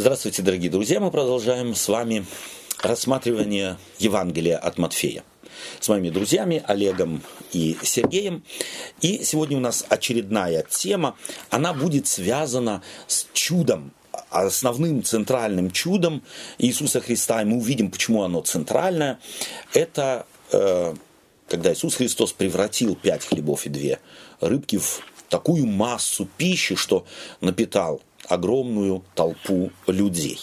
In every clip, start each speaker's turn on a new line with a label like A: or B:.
A: Здравствуйте, дорогие друзья. Мы продолжаем с вами рассматривание Евангелия от Матфея с моими друзьями Олегом и Сергеем. И сегодня у нас очередная тема. Она будет связана с чудом, основным центральным чудом Иисуса Христа. И мы увидим, почему оно центральное. Это э, когда Иисус Христос превратил пять хлебов и две рыбки в такую массу пищи, что напитал огромную толпу людей.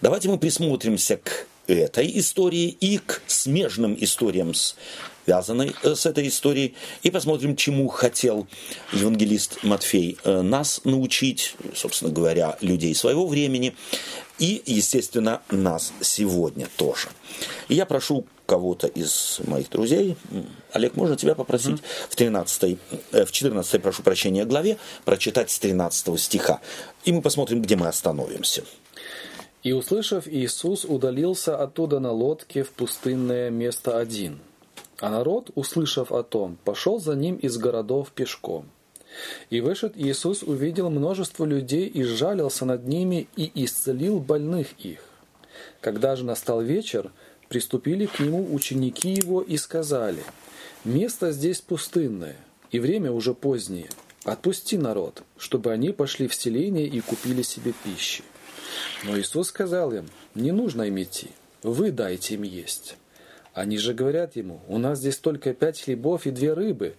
A: Давайте мы присмотримся к этой истории и к смежным историям, связанной э, с этой историей, и посмотрим, чему хотел евангелист Матфей э, нас научить, собственно говоря, людей своего времени, и, естественно, нас сегодня тоже. И я прошу кого-то из моих друзей, Олег, можно тебя попросить mm-hmm. в 13 э, в 14 прошу прощения, главе прочитать с 13 стиха. И мы посмотрим, где мы остановимся.
B: И, услышав, Иисус удалился оттуда на лодке в пустынное место один. А народ, услышав о том, пошел за ним из городов пешком. И вышед Иисус увидел множество людей и сжалился над ними и исцелил больных их. Когда же настал вечер, приступили к нему ученики его и сказали, «Место здесь пустынное, и время уже позднее. Отпусти народ, чтобы они пошли в селение и купили себе пищи». Но Иисус сказал им, не нужно им идти, вы дайте им есть. Они же говорят ему, у нас здесь только пять хлебов и две рыбы.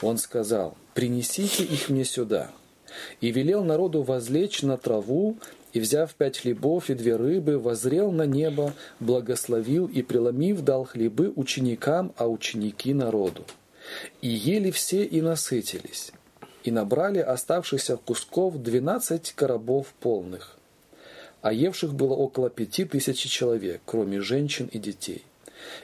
B: Он сказал, принесите их мне сюда. И велел народу возлечь на траву, и, взяв пять хлебов и две рыбы, возрел на небо, благословил и, преломив, дал хлебы ученикам, а ученики народу. И ели все и насытились, и набрали оставшихся кусков двенадцать коробов полных а евших было около пяти тысяч человек, кроме женщин и детей.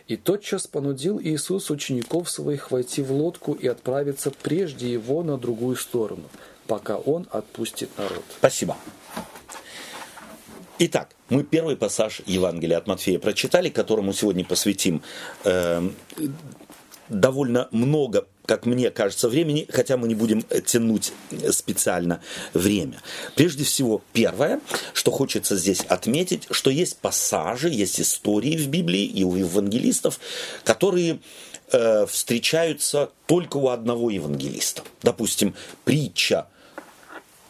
B: И тотчас понудил Иисус учеников своих войти в лодку и отправиться прежде его на другую сторону, пока он отпустит народ.
A: Спасибо. Итак, мы первый пассаж Евангелия от Матфея прочитали, которому сегодня посвятим э, довольно много как мне кажется, времени, хотя мы не будем э, тянуть э, специально время. Прежде всего, первое, что хочется здесь отметить, что есть пассажи, есть истории в Библии и у евангелистов, которые э, встречаются только у одного евангелиста. Допустим, притча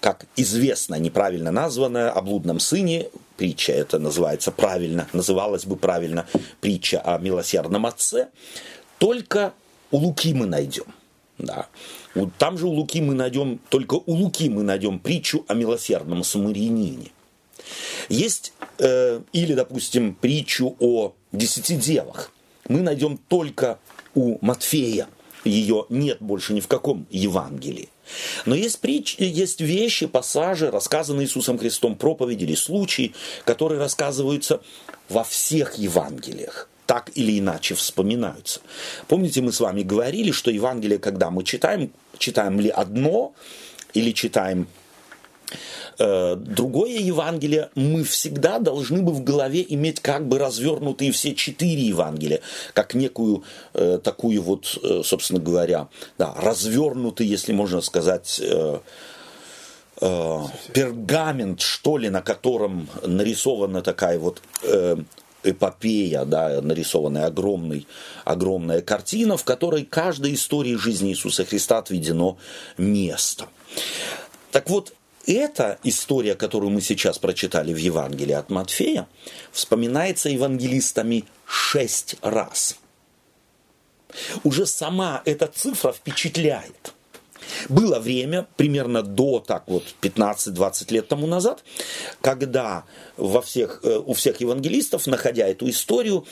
A: как известно, неправильно названная о блудном сыне, притча это называется правильно, называлась бы правильно притча о милосердном отце, только у Луки мы найдем. Да. Вот там же у Луки мы найдем, только у Луки мы найдем притчу о милосердном самарянине. Есть, э, или, допустим, притчу о десяти девах. Мы найдем только у Матфея. Ее нет больше ни в каком Евангелии. Но есть, притч, есть вещи, пассажи, рассказанные Иисусом Христом, проповеди или случаи, которые рассказываются во всех Евангелиях так или иначе вспоминаются. Помните, мы с вами говорили, что Евангелие, когда мы читаем, читаем ли одно или читаем э, другое Евангелие, мы всегда должны бы в голове иметь как бы развернутые все четыре Евангелия, как некую э, такую вот, э, собственно говоря, да, развернутый, если можно сказать, э, э, пергамент, что ли, на котором нарисована такая вот э, эпопея, да, нарисованная огромный, огромная картина, в которой каждой истории жизни Иисуса Христа отведено место. Так вот, эта история, которую мы сейчас прочитали в Евангелии от Матфея, вспоминается евангелистами шесть раз. Уже сама эта цифра впечатляет – было время, примерно до так вот 15-20 лет тому назад, когда во всех, э, у всех евангелистов, находя эту историю,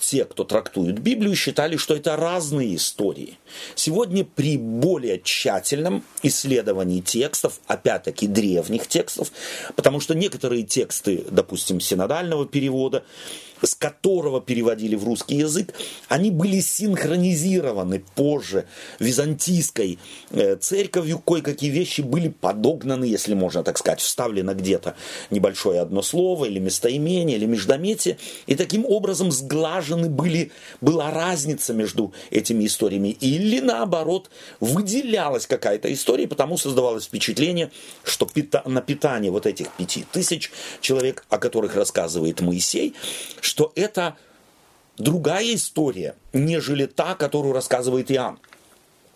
A: те, кто трактуют Библию, считали, что это разные истории. Сегодня при более тщательном исследовании текстов, опять-таки древних текстов, потому что некоторые тексты, допустим, синодального перевода, с которого переводили в русский язык, они были синхронизированы позже византийской э, церковью. Кое-какие вещи были подогнаны, если можно так сказать, вставлено где-то небольшое одно слово или местоимение, или междометие. И таким образом сглажены были, была разница между этими историями. Или наоборот, выделялась какая-то история, потому создавалось впечатление, что на питание вот этих пяти тысяч человек, о которых рассказывает Моисей, что это другая история, нежели та, которую рассказывает Иоанн.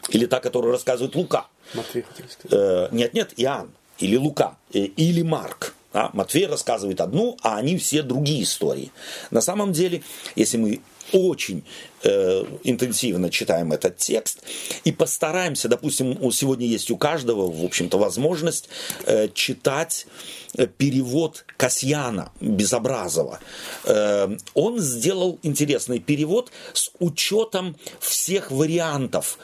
A: Или та, которую рассказывает Лука.
B: Хотел
A: сказать. Э, нет, нет, Иоанн. Или Лука. Э, или Марк. Да? Матфей рассказывает одну, а они все другие истории. На самом деле, если мы очень э, интенсивно читаем этот текст и постараемся, допустим, сегодня есть у каждого, в общем-то, возможность э, читать э, перевод Касьяна Безобразова. Он сделал интересный перевод с учетом всех вариантов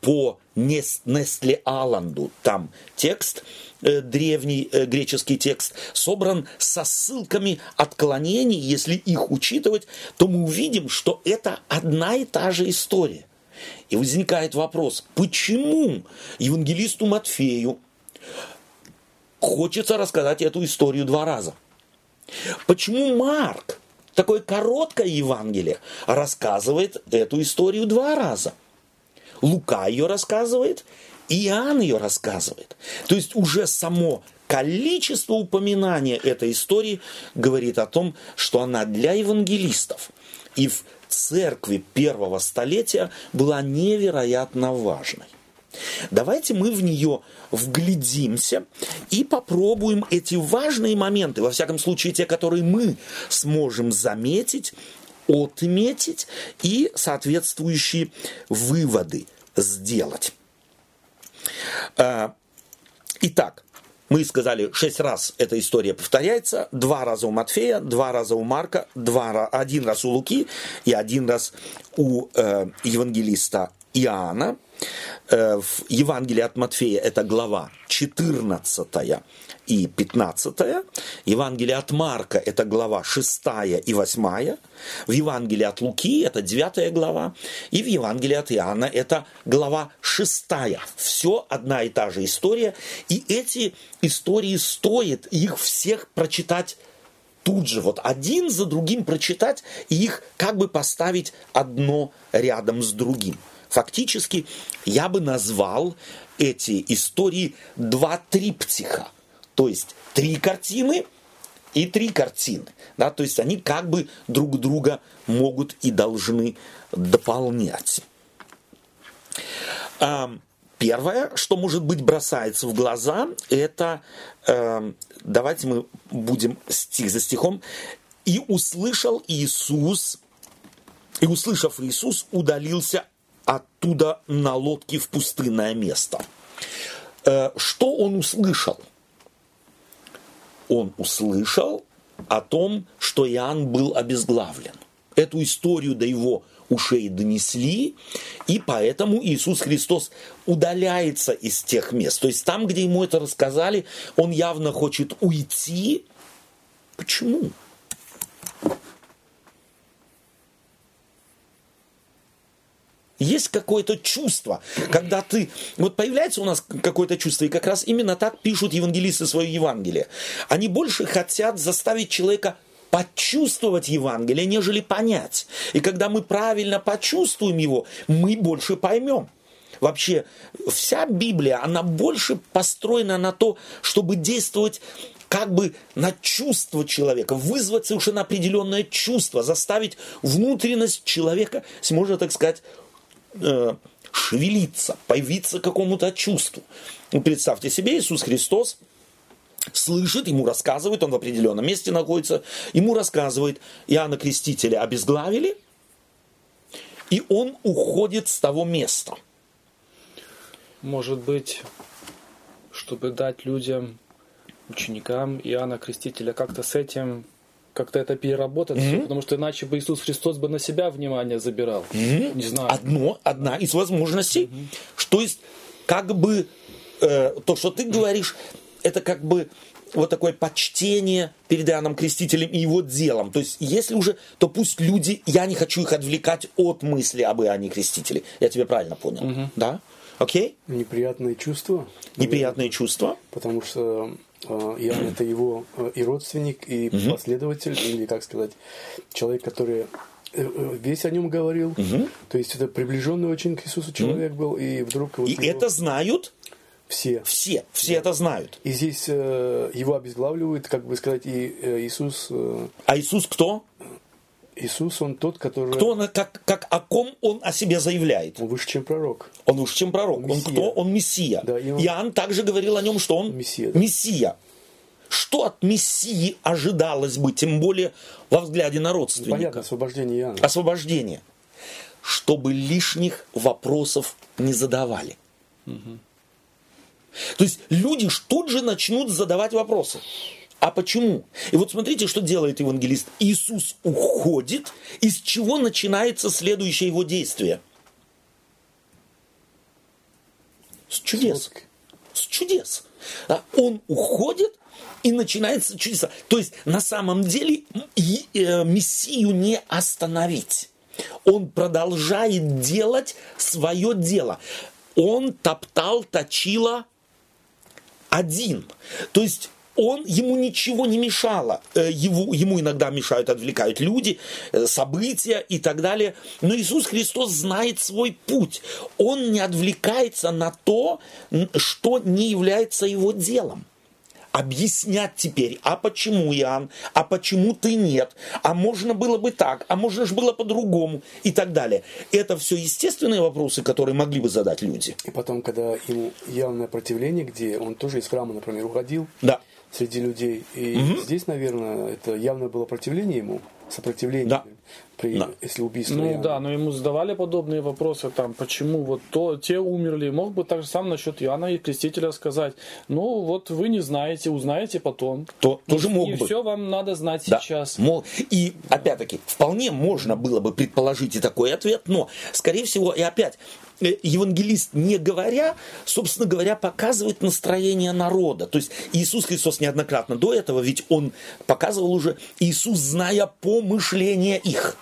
A: по Нестле Аланду. Там текст древний греческий текст, собран со ссылками отклонений, если их учитывать, то мы увидим, что это одна и та же история. И возникает вопрос, почему евангелисту Матфею хочется рассказать эту историю два раза? Почему Марк, такое короткое Евангелие, рассказывает эту историю два раза? Лука ее рассказывает, Иоанн ее рассказывает. То есть уже само количество упоминания этой истории говорит о том, что она для евангелистов и в церкви первого столетия была невероятно важной. Давайте мы в нее вглядимся и попробуем эти важные моменты, во всяком случае те, которые мы сможем заметить, отметить и соответствующие выводы сделать. А, итак, мы сказали, шесть раз эта история повторяется, два раза у Матфея, два раза у Марка, два, один раз у Луки и один раз у э, евангелиста Иоанна. Э, в Евангелии от Матфея это глава 14 и 15. Евангелие от Марка – это глава 6 и 8. В Евангелии от Луки – это 9 глава. И в Евангелии от Иоанна – это глава 6. Все одна и та же история. И эти истории стоит их всех прочитать тут же, вот один за другим прочитать и их как бы поставить одно рядом с другим. Фактически я бы назвал эти истории два триптиха – то есть три картины и три картины. Да, то есть они как бы друг друга могут и должны дополнять. Первое, что может быть бросается в глаза, это, э, давайте мы будем стих за стихом, и услышал Иисус, и услышав Иисус, удалился оттуда на лодке в пустынное место. Э, что он услышал? Он услышал о том, что Иоанн был обезглавлен. Эту историю до его ушей донесли, и поэтому Иисус Христос удаляется из тех мест. То есть там, где ему это рассказали, он явно хочет уйти. Почему? Есть какое-то чувство, когда ты... Вот появляется у нас какое-то чувство, и как раз именно так пишут евангелисты свое Евангелие. Они больше хотят заставить человека почувствовать Евангелие, нежели понять. И когда мы правильно почувствуем его, мы больше поймем. Вообще, вся Библия, она больше построена на то, чтобы действовать как бы на чувство человека, вызвать совершенно определенное чувство, заставить внутренность человека, если можно так сказать, э, шевелиться, появиться какому-то чувству. Представьте себе, Иисус Христос слышит, ему рассказывает, он в определенном месте находится, ему рассказывает, Иоанна Крестителя обезглавили, и он уходит с того места.
B: Может быть, чтобы дать людям, ученикам Иоанна Крестителя как-то с этим как-то это переработать, mm-hmm. потому что иначе бы Иисус Христос бы на себя внимание забирал.
A: Mm-hmm. Не знаю. Одно, одна из возможностей, mm-hmm. что есть как бы э, то, что ты говоришь, это как бы вот такое почтение перед Иоанном Крестителем и его делом. То есть, если уже, то пусть люди, я не хочу их отвлекать от мысли об Иоанне Крестителе. Я тебя правильно понял, угу. да? Окей?
C: Неприятные чувства.
A: Неприятные чувства.
C: Потому что Иоанн это его э, и родственник, и угу. последователь, или, как сказать, человек, который э, весь о нем говорил. Угу. То есть это приближенный очень к Иисусу человек угу. был, и вдруг...
A: Вот и его... это знают
C: все.
A: Все, все да. это знают.
C: И здесь э, его обезглавливают, как бы сказать, и э, Иисус... Э,
A: а Иисус кто?
C: Иисус, он тот, который...
A: Кто он, как, как о ком он о себе заявляет?
C: Он выше, чем пророк.
A: Он выше, чем пророк. Он, он кто? Он Мессия. Да, и он... Иоанн также говорил о нем, что он
C: Мессия. Да.
A: Мессия. Что от Мессии ожидалось бы, тем более во взгляде на родственника? Ну,
C: понятно, освобождение Иоанна.
A: Освобождение. Чтобы лишних вопросов не задавали. Угу. То есть люди тут же начнут задавать вопросы. А почему? И вот смотрите, что делает евангелист. Иисус уходит, из чего начинается следующее его действие? С чудес. С чудес. Он уходит, и начинается чудеса. То есть на самом деле э, Мессию не остановить. Он продолжает делать свое дело. Он топтал, точила один. То есть он, ему ничего не мешало. Э, его, ему иногда мешают, отвлекают люди, э, события и так далее. Но Иисус Христос знает свой путь. Он не отвлекается на то, что не является его делом объяснять теперь, а почему Иоанн, а почему ты нет, а можно было бы так, а можно же было по-другому и так далее. Это все естественные вопросы, которые могли бы задать люди.
C: И потом, когда ему явное противление, где он тоже из храма, например, уходил,
A: да.
C: Среди людей, и угу. здесь, наверное, это явно было противление ему, сопротивление.
A: Да
C: при, да. если убийство.
B: Ну Иоанна. да, но ему задавали подобные вопросы, там, почему вот то, те умерли. Мог бы так же сам насчет Иоанна и Крестителя сказать, ну вот вы не знаете, узнаете потом.
A: То, и, тоже мог
B: и
A: бы.
B: все вам надо знать
A: да.
B: сейчас.
A: Мол, и опять-таки, вполне можно было бы предположить и такой ответ, но, скорее всего, и опять, евангелист, не говоря, собственно говоря, показывает настроение народа. То есть Иисус Христос неоднократно до этого, ведь он показывал уже Иисус, зная помышления их.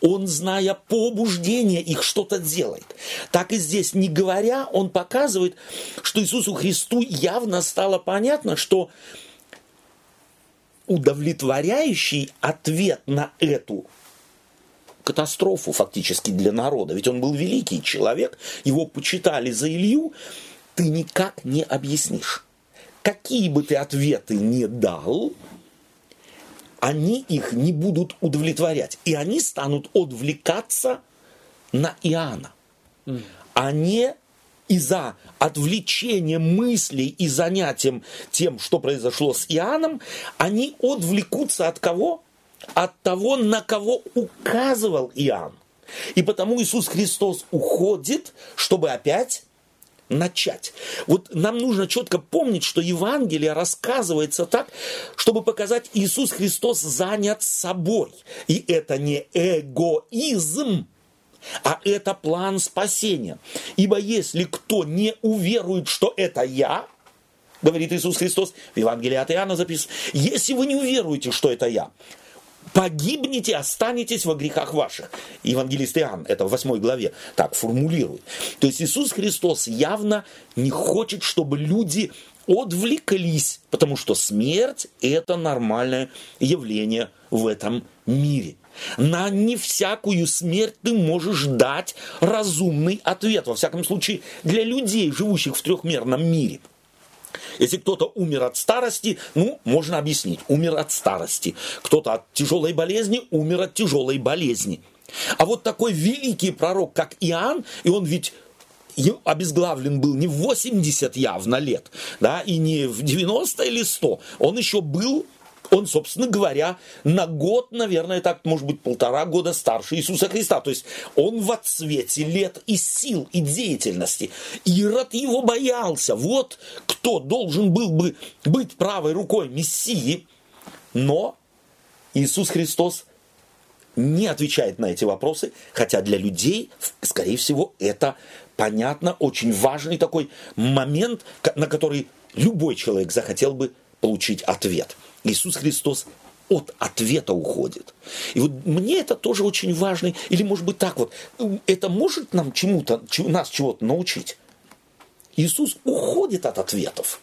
A: Он, зная побуждение их, что-то делает. Так и здесь, не говоря, он показывает, что Иисусу Христу явно стало понятно, что удовлетворяющий ответ на эту катастрофу фактически для народа, ведь он был великий человек, его почитали за Илью, ты никак не объяснишь. Какие бы ты ответы не дал, они их не будут удовлетворять. И они станут отвлекаться на Иоанна. А не из-за отвлечения мыслей и занятием тем, что произошло с Иоанном, они отвлекутся от кого? От того, на кого указывал Иоанн. И потому Иисус Христос уходит, чтобы опять начать. Вот нам нужно четко помнить, что Евангелие рассказывается так, чтобы показать, Иисус Христос занят собой. И это не эгоизм, а это план спасения. Ибо если кто не уверует, что это я, говорит Иисус Христос, в Евангелии от Иоанна записано, если вы не уверуете, что это я, погибнете, останетесь во грехах ваших. Евангелист Иоанн это в 8 главе так формулирует. То есть Иисус Христос явно не хочет, чтобы люди отвлеклись, потому что смерть – это нормальное явление в этом мире. На не всякую смерть ты можешь дать разумный ответ, во всяком случае, для людей, живущих в трехмерном мире – если кто-то умер от старости, ну, можно объяснить, умер от старости. Кто-то от тяжелой болезни, умер от тяжелой болезни. А вот такой великий пророк, как Иоанн, и он ведь обезглавлен был не в 80 явно лет, да, и не в 90 или 100, он еще был он, собственно говоря, на год, наверное, так, может быть, полтора года старше Иисуса Христа. То есть он в отсвете лет и сил, и деятельности. Ирод его боялся. Вот кто должен был бы быть правой рукой Мессии. Но Иисус Христос не отвечает на эти вопросы, хотя для людей, скорее всего, это понятно, очень важный такой момент, на который любой человек захотел бы получить ответ. Иисус Христос от ответа уходит. И вот мне это тоже очень важно. Или может быть так вот, это может нам чему-то, нас чего-то научить? Иисус уходит от ответов.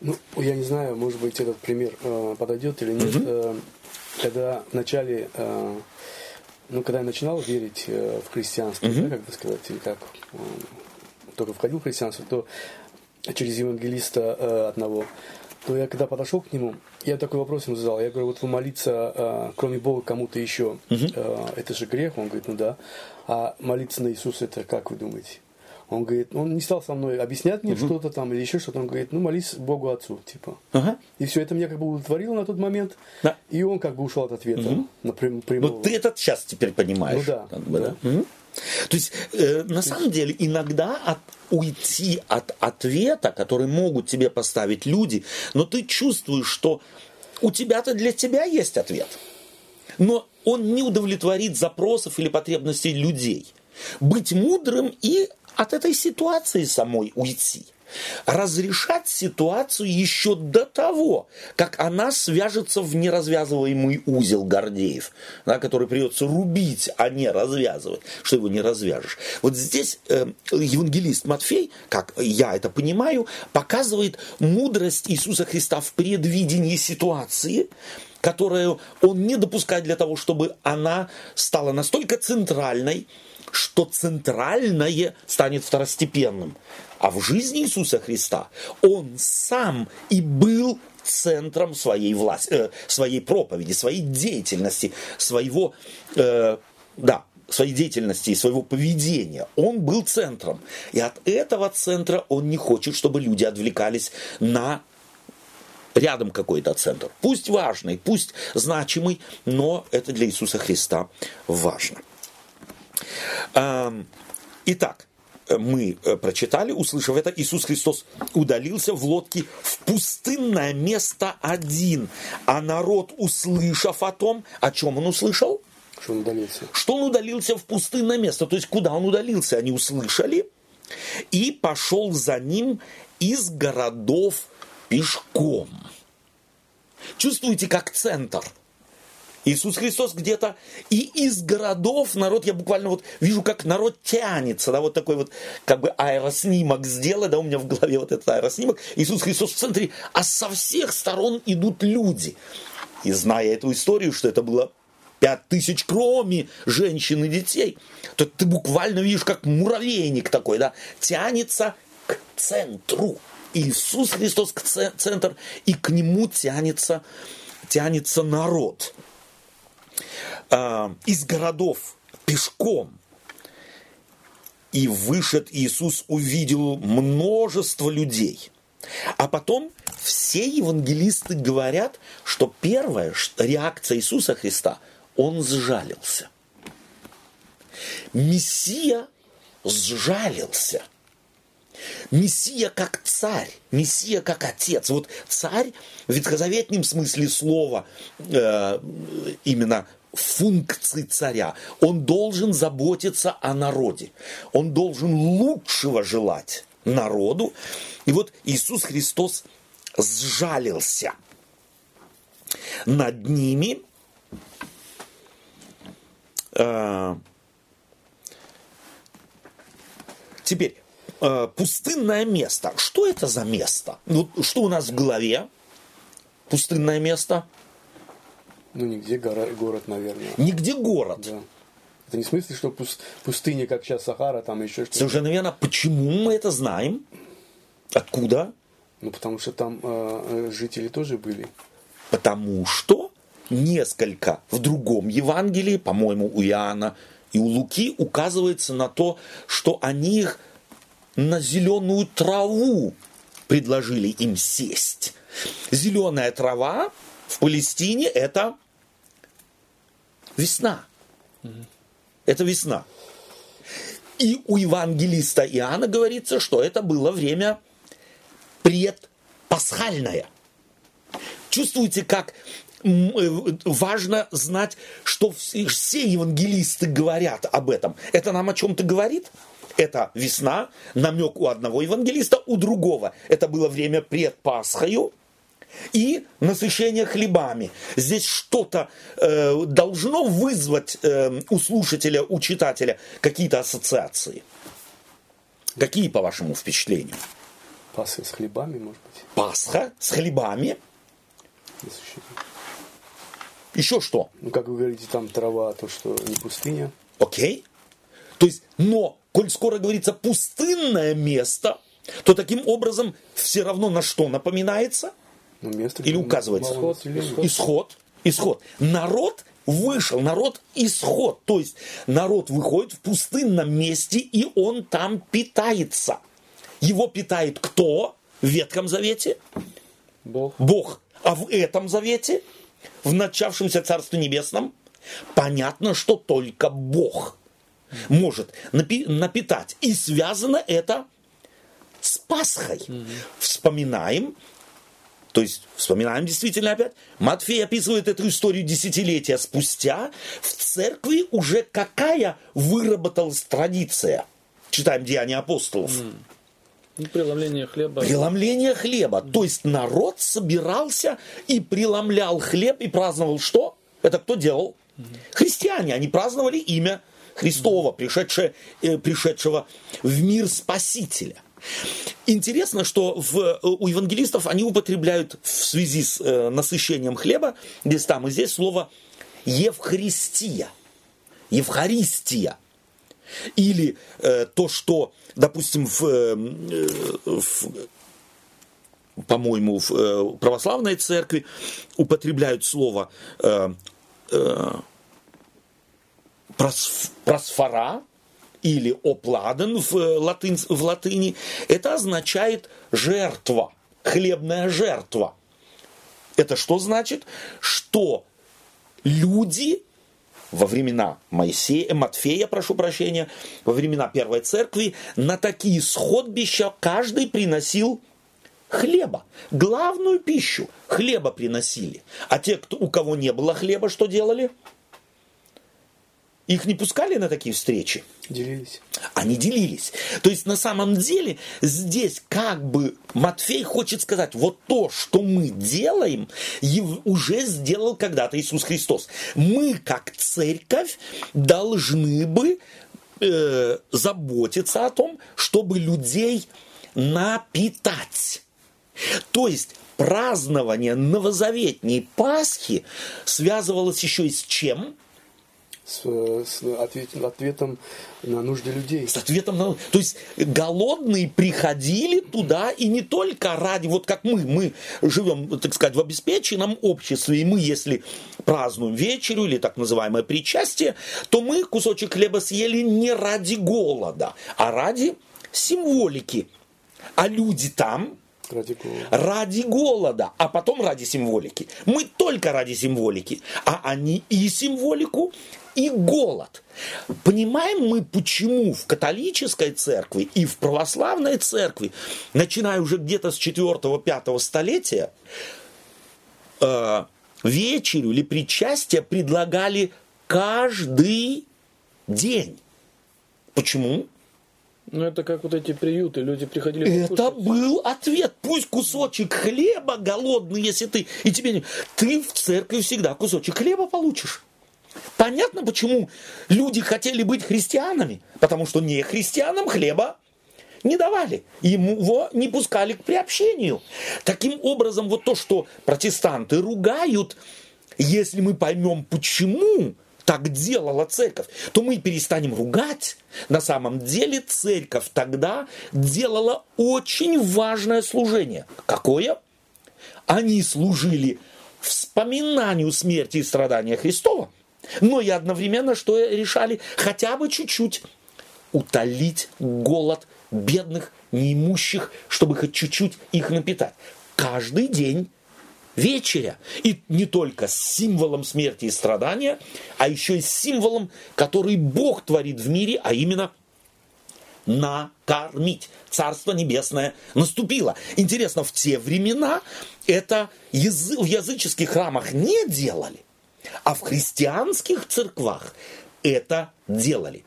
C: Ну, я не знаю, может быть, этот пример э, подойдет или нет. Угу. Э, когда в начале, э, ну, когда я начинал верить э, в христианство, угу. да, как бы сказать, или как э, только входил в христианство, то через евангелиста э, одного, то я когда подошел к нему, я такой вопрос ему задал. Я говорю, вот вы молиться, э, кроме Бога, кому-то еще, угу. э, это же грех? Он говорит, ну да. А молиться на Иисуса, это как вы думаете? Он говорит, он не стал со мной объяснять мне угу. что-то там или еще что-то. Он говорит, ну молись Богу Отцу, типа. Ага. И все это меня как бы удовлетворило на тот момент. Да. И он как бы ушел от ответа. Угу. На прям, прямого.
A: Ну ты этот сейчас теперь понимаешь.
C: Ну да.
A: Как бы, да. да. Угу. То есть, э, на самом деле, иногда от, уйти от ответа, который могут тебе поставить люди, но ты чувствуешь, что у тебя-то для тебя есть ответ. Но он не удовлетворит запросов или потребностей людей. Быть мудрым и от этой ситуации самой уйти. Разрешать ситуацию еще до того, как она свяжется в неразвязываемый узел Гордеев, да, который придется рубить, а не развязывать, что его не развяжешь. Вот здесь э, евангелист Матфей, как я это понимаю, показывает мудрость Иисуса Христа в предвидении ситуации, которую он не допускает для того, чтобы она стала настолько центральной, что центральное станет второстепенным. А в жизни Иисуса Христа Он сам и был центром своей власти, э, своей проповеди, своей деятельности, своего, э, да, своей деятельности и своего поведения. Он был центром. И от этого центра он не хочет, чтобы люди отвлекались на рядом какой-то центр. Пусть важный, пусть значимый, но это для Иисуса Христа важно. Итак, мы э, прочитали, услышав это, Иисус Христос удалился в лодке в пустынное место один. А народ, услышав о том, о чем он услышал?
C: Что он удалился.
A: Что он удалился в пустынное место. То есть, куда он удалился, они услышали. И пошел за ним из городов пешком. Чувствуете, как центр – Иисус Христос где-то и из городов народ, я буквально вот вижу, как народ тянется, да, вот такой вот как бы аэроснимок сделай, да, у меня в голове вот этот аэроснимок, Иисус Христос в центре, а со всех сторон идут люди. И зная эту историю, что это было пять тысяч кроме женщин и детей, то ты буквально видишь, как муравейник такой, да, тянется к центру. Иисус Христос к центр, и к нему тянется, тянется народ э, из городов пешком. И вышед Иисус увидел множество людей. А потом все евангелисты говорят, что первая реакция Иисуса Христа, он сжалился. Мессия сжалился. Мессия как царь, Мессия как отец. Вот царь в ветхозаветном смысле слова э, именно функции царя. Он должен заботиться о народе. Он должен лучшего желать народу. И вот Иисус Христос сжалился над ними. А, теперь, а, пустынное место. Что это за место? Что у нас в голове? Пустынное место –
C: ну, нигде гора, город, наверное.
A: Нигде город.
C: Да. Это не в смысле, что пустыня, как сейчас Сахара, там еще что-то.
A: Совершенно верно. Почему мы это знаем? Откуда?
C: Ну, потому что там э, жители тоже были.
A: Потому что несколько в другом Евангелии, по-моему, у Иоанна и у Луки указывается на то, что они их на зеленую траву предложили им сесть. Зеленая трава в Палестине это весна. Это весна. И у евангелиста Иоанна говорится, что это было время предпасхальное. Чувствуете, как э, важно знать, что все евангелисты говорят об этом. Это нам о чем-то говорит? Это весна, намек у одного евангелиста, у другого. Это было время пред Пасхою, и насыщение хлебами. Здесь что-то э, должно вызвать э, у слушателя, у читателя какие-то ассоциации. Какие, по вашему впечатлению?
C: Пасха с хлебами, может быть?
A: Пасха с хлебами. Еще что?
C: Ну, как вы говорите, там трава, то, что не пустыня.
A: Окей. То есть, но, коль скоро говорится пустынное место, то таким образом все равно на что напоминается?
C: Ну, место,
A: Или указывается?
B: Исход, исход.
A: Исход. Исход. Народ вышел, народ исход. То есть народ выходит в пустынном месте, и он там питается. Его питает кто в Ветхом Завете?
B: Бог.
A: Бог. А в этом Завете, в начавшемся Царстве Небесном, понятно, что только Бог может напи- напитать. И связано это с Пасхой. Вспоминаем, то есть вспоминаем действительно опять, Матфей описывает эту историю десятилетия спустя, в церкви уже какая выработалась традиция. Читаем Деяния апостолов.
B: Ну, преломление хлеба.
A: Преломление хлеба. То есть народ собирался и преломлял хлеб и праздновал что? Это кто делал? Христиане. Они праздновали имя Христова, пришедшее, э, пришедшего в мир Спасителя. Интересно, что в, у евангелистов они употребляют в связи с э, насыщением хлеба, здесь там и здесь слово Евхаристия. Евхаристия. Или э, то, что, допустим, в, э, в по-моему, в э, православной церкви употребляют слово э, э, прос- просфора или опладен в, э, латынь, в латыни. Это означает жертва, хлебная жертва. Это что значит? Что люди во времена Моисея, Матфея, прошу прощения, во времена Первой Церкви, на такие сходбища каждый приносил хлеба. Главную пищу хлеба приносили. А те, кто, у кого не было хлеба, что делали? Их не пускали на такие встречи.
C: Делились.
A: Они делились. То есть на самом деле здесь как бы Матфей хочет сказать, вот то, что мы делаем, уже сделал когда-то Иисус Христос. Мы как церковь должны бы э, заботиться о том, чтобы людей напитать. То есть празднование новозаветней Пасхи связывалось еще и с чем?
C: С, с ответ- ответом на нужды людей.
A: С ответом на... То есть голодные приходили туда и не только ради, вот как мы, мы живем, так сказать, в обеспеченном обществе, и мы, если празднуем вечерю или так называемое причастие, то мы кусочек хлеба съели не ради голода, а ради символики. А люди там
C: Ради голода.
A: ради голода, а потом ради символики. Мы только ради символики, а они и символику, и голод. Понимаем мы, почему в католической церкви и в православной церкви, начиная уже где-то с 4-5 столетия, э, вечерю или причастие предлагали каждый день. Почему?
B: Ну, это как вот эти приюты, люди приходили
A: Это
B: покушать.
A: был ответ. Пусть кусочек хлеба голодный, если ты, и тебе не... Ты в церкви всегда кусочек хлеба получишь. Понятно, почему люди хотели быть христианами. Потому что не христианам хлеба не давали. Ему его не пускали к приобщению. Таким образом, вот то, что протестанты ругают, если мы поймем, почему так делала церковь, то мы перестанем ругать. На самом деле церковь тогда делала очень важное служение. Какое? Они служили вспоминанию смерти и страдания Христова, но и одновременно, что решали хотя бы чуть-чуть утолить голод бедных, неимущих, чтобы хоть чуть-чуть их напитать. Каждый день вечеря. И не только с символом смерти и страдания, а еще и с символом, который Бог творит в мире, а именно накормить. Царство Небесное наступило. Интересно, в те времена это в языческих храмах не делали, а в христианских церквах это делали.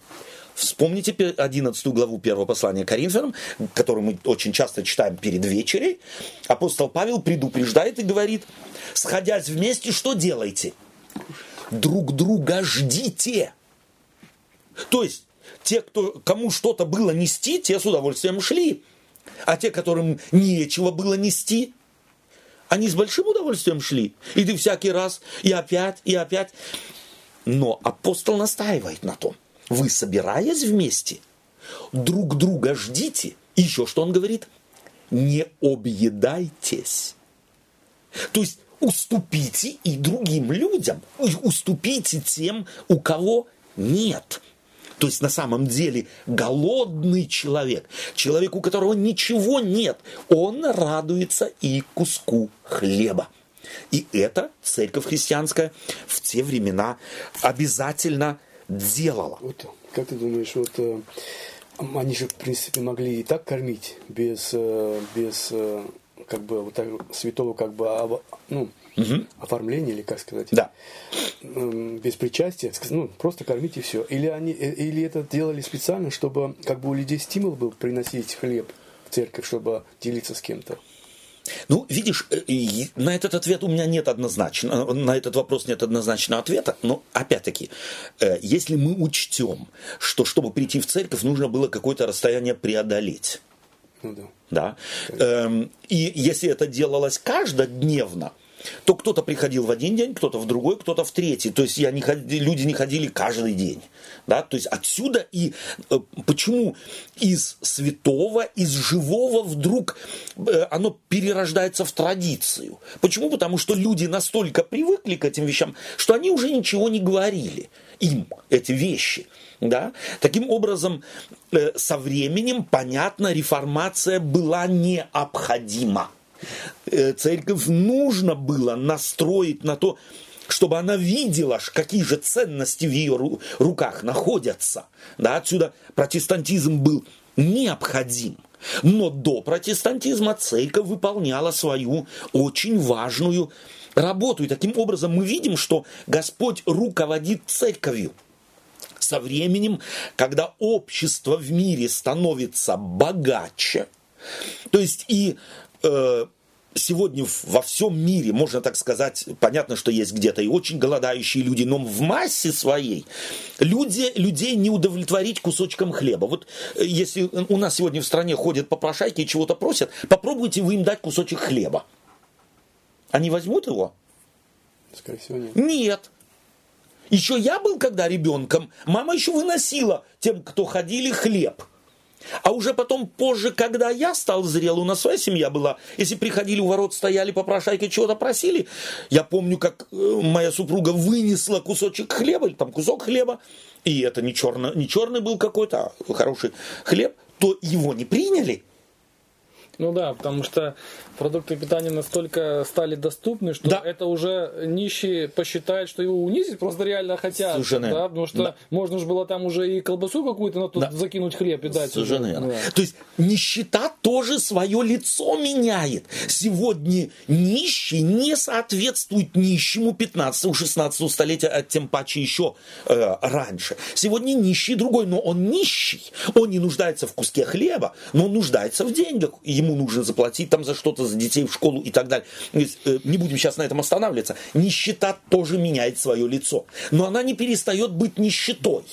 A: Вспомните 11 главу первого послания Коринфянам, которую мы очень часто читаем перед вечерей. Апостол Павел предупреждает и говорит, сходясь вместе, что делайте? Друг друга ждите. То есть, те, кто, кому что-то было нести, те с удовольствием шли. А те, которым нечего было нести, они с большим удовольствием шли. И ты всякий раз, и опять, и опять. Но апостол настаивает на том. Вы, собираясь вместе, друг друга ждите. И еще что он говорит? Не объедайтесь. То есть уступите и другим людям. Уступите тем, у кого нет. То есть на самом деле голодный человек, человек, у которого ничего нет, он радуется и куску хлеба. И это церковь христианская в те времена обязательно делала.
C: Вот, как ты думаешь, вот э, они же, в принципе, могли и так кормить без, э, без э, как бы вот так, святого как бы ну, угу. оформления или как сказать
A: да.
C: без причастия ну просто кормить и все или они или это делали специально чтобы как бы у людей стимул был приносить хлеб в церковь чтобы делиться с кем-то
A: ну, видишь, э, на этот ответ у меня нет однозначно, на этот вопрос нет однозначного ответа, но опять-таки, э, если мы учтем, что чтобы прийти в церковь, нужно было какое-то расстояние преодолеть.
C: Ну да.
A: Да. Эм, и если это делалось каждодневно, то кто-то приходил в один день, кто-то в другой, кто-то в третий. То есть я не ходи, люди не ходили каждый день. Да? То есть отсюда и э, почему из святого, из живого вдруг э, оно перерождается в традицию. Почему? Потому что люди настолько привыкли к этим вещам, что они уже ничего не говорили им эти вещи. Да? Таким образом, э, со временем, понятно, реформация была необходима. Э, церковь нужно было настроить на то, чтобы она видела, какие же ценности в ее руках находятся. Да, отсюда протестантизм был необходим. Но до протестантизма церковь выполняла свою очень важную работу. И таким образом мы видим, что Господь руководит церковью. Со временем, когда общество в мире становится богаче, то есть и э, сегодня во всем мире, можно так сказать, понятно, что есть где-то и очень голодающие люди, но в массе своей люди, людей не удовлетворить кусочком хлеба. Вот э, если у нас сегодня в стране ходят попрошайки и чего-то просят, попробуйте вы им дать кусочек хлеба. Они возьмут его?
C: Скорее всего, нет.
A: Нет. Еще я был когда ребенком, мама еще выносила тем, кто ходили, хлеб – а уже потом, позже, когда я стал зрел, у нас своя семья была, если приходили у ворот, стояли попрошайки, чего-то просили, я помню, как э, моя супруга вынесла кусочек хлеба, там кусок хлеба, и это не, черно, не черный был какой-то, а хороший хлеб, то его не приняли.
B: Ну да, потому что продукты питания настолько стали доступны, что да. это уже нищие посчитают, что его унизить просто реально хотят.
A: Совершенно.
B: Да, потому что да. можно же было там уже и колбасу какую-то на тут да. закинуть хлеб и дать.
A: Совершенно. Да. То есть нищета тоже свое лицо меняет. Сегодня нищий не соответствует нищему 15-16 столетия, а тем паче еще э, раньше. Сегодня нищий другой, но он нищий. Он не нуждается в куске хлеба, но он нуждается в деньгах. Ему нужно заплатить там за что-то за детей в школу и так далее. Э, не будем сейчас на этом останавливаться. Нищета тоже меняет свое лицо. Но она не перестает быть нищетой.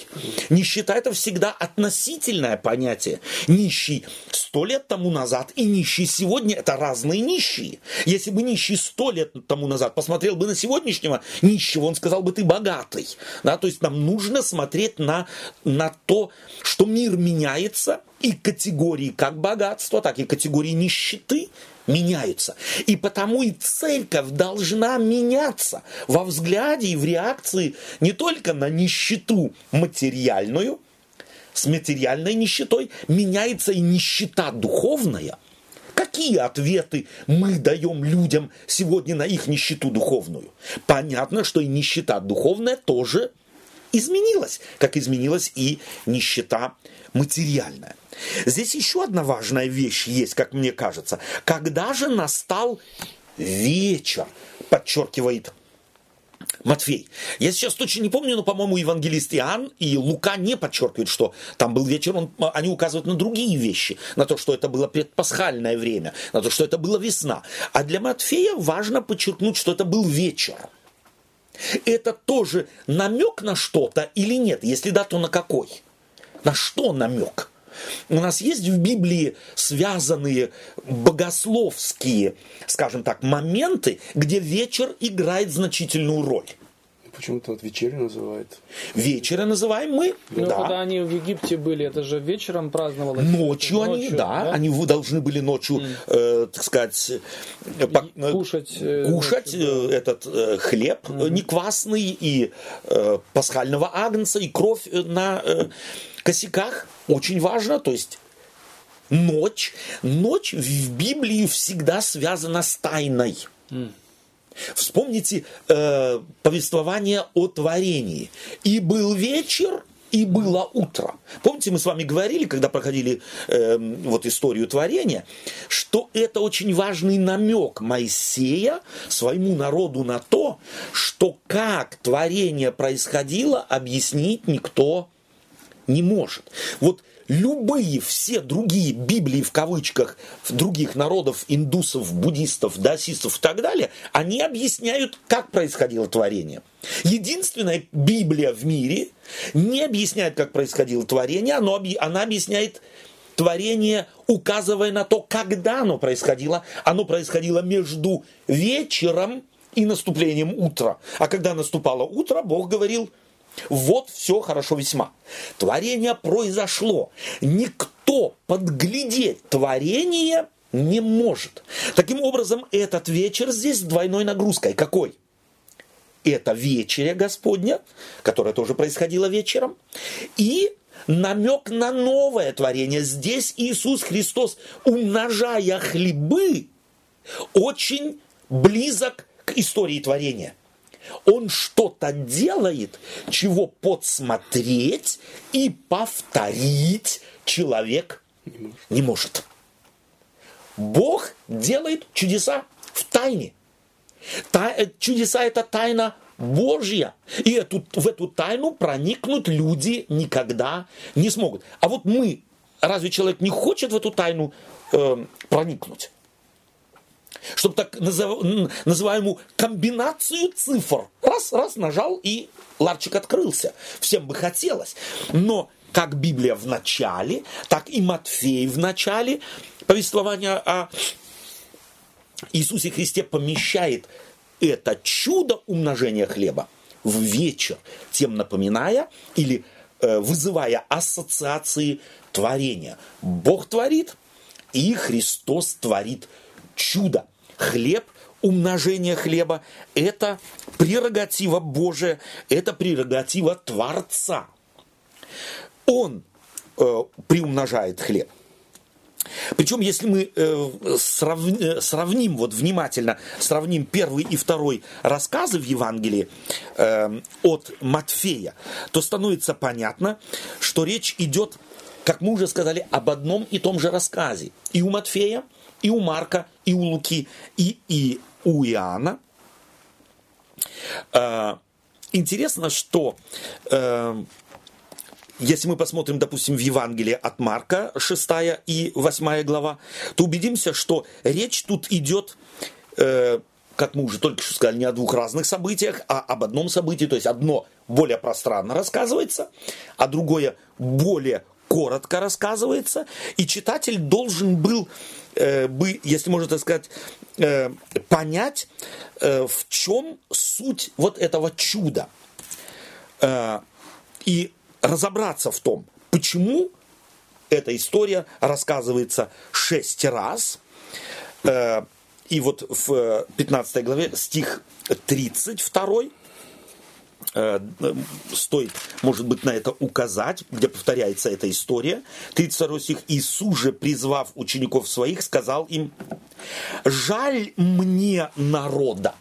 A: Нищета это всегда относительное понятие. Нищий сто лет тому назад и нищий сегодня это разные нищие. Если бы нищий сто лет тому назад посмотрел бы на сегодняшнего нищего, он сказал бы, ты богатый. Да? То есть нам нужно смотреть на, на то, что мир меняется, и категории как богатства, так и категории нищеты меняются. И потому и церковь должна меняться во взгляде и в реакции не только на нищету материальную, с материальной нищетой меняется и нищета духовная. Какие ответы мы даем людям сегодня на их нищету духовную? Понятно, что и нищета духовная тоже изменилась, как изменилась и нищета материальная. Здесь еще одна важная вещь есть, как мне кажется. Когда же настал вечер, подчеркивает Матфей. Я сейчас точно не помню, но, по-моему, евангелист Иоанн и Лука не подчеркивают, что там был вечер, он, они указывают на другие вещи, на то, что это было предпасхальное время, на то, что это была весна. А для Матфея важно подчеркнуть, что это был вечер. Это тоже намек на что-то или нет? Если да, то на какой? На что намек? У нас есть в Библии связанные богословские, скажем так, моменты, где вечер играет значительную роль.
C: Почему-то вот вечерю называют.
A: Вечера называем мы.
B: Ну,
A: да.
B: когда они в Египте были, это же вечером праздновалось.
A: Ночью, ночью они, да, да, они должны были ночью, mm. э, так сказать,
B: по, кушать,
A: э, кушать ночью, да. этот э, хлеб mm. неквасный и э, пасхального агнца и кровь на э, косяках. Очень важно, то есть ночь. Ночь в Библии всегда связана с тайной. Mm. Вспомните э, повествование о творении. И был вечер, и было утро. Помните, мы с вами говорили, когда проходили э, вот историю творения, что это очень важный намек Моисея своему народу на то, что как творение происходило, объяснить никто не может. Вот любые все другие Библии в кавычках других народов, индусов, буддистов, даосистов и так далее, они объясняют, как происходило творение. Единственная Библия в мире не объясняет, как происходило творение, но она объясняет творение, указывая на то, когда оно происходило. Оно происходило между вечером и наступлением утра. А когда наступало утро, Бог говорил – вот все хорошо весьма. Творение произошло. Никто подглядеть творение не может. Таким образом, этот вечер здесь с двойной нагрузкой. Какой? Это вечеря Господня, которая тоже происходила вечером, и намек на новое творение. Здесь Иисус Христос, умножая хлебы, очень близок к истории творения – он что-то делает, чего подсмотреть и повторить человек не может. Бог делает чудеса в тайне. Та, э, чудеса это тайна Божья. И эту, в эту тайну проникнуть люди никогда не смогут. А вот мы, разве человек не хочет в эту тайну э, проникнуть? Чтобы так называемую комбинацию цифр. Раз, раз нажал и ларчик открылся. Всем бы хотелось. Но как Библия в начале, так и Матфей в начале повествования о Иисусе Христе помещает это чудо умножения хлеба в вечер, тем напоминая или э, вызывая ассоциации творения. Бог творит, и Христос творит чудо хлеб, умножение хлеба – это прерогатива Божия, это прерогатива Творца. Он э, приумножает хлеб. Причем, если мы э, сравним, э, сравним, вот внимательно сравним первый и второй рассказы в Евангелии э, от Матфея, то становится понятно, что речь идет, как мы уже сказали, об одном и том же рассказе. И у Матфея, и у Марка, и у Луки, и, и у Иоанна. Э, интересно, что э, если мы посмотрим, допустим, в Евангелие от Марка, 6 и 8 глава, то убедимся, что речь тут идет, э, как мы уже только что сказали, не о двух разных событиях, а об одном событии. То есть одно более пространно рассказывается, а другое более коротко рассказывается, и читатель должен был э, бы, если можно так сказать, э, понять, э, в чем суть вот этого чуда. И разобраться в том, почему эта история рассказывается шесть раз. И вот в 15 главе стих 32 Э, стоит, может быть, на это указать, где повторяется эта история. 32 стих. Иисус же, призвав учеников своих, сказал им, жаль мне народа.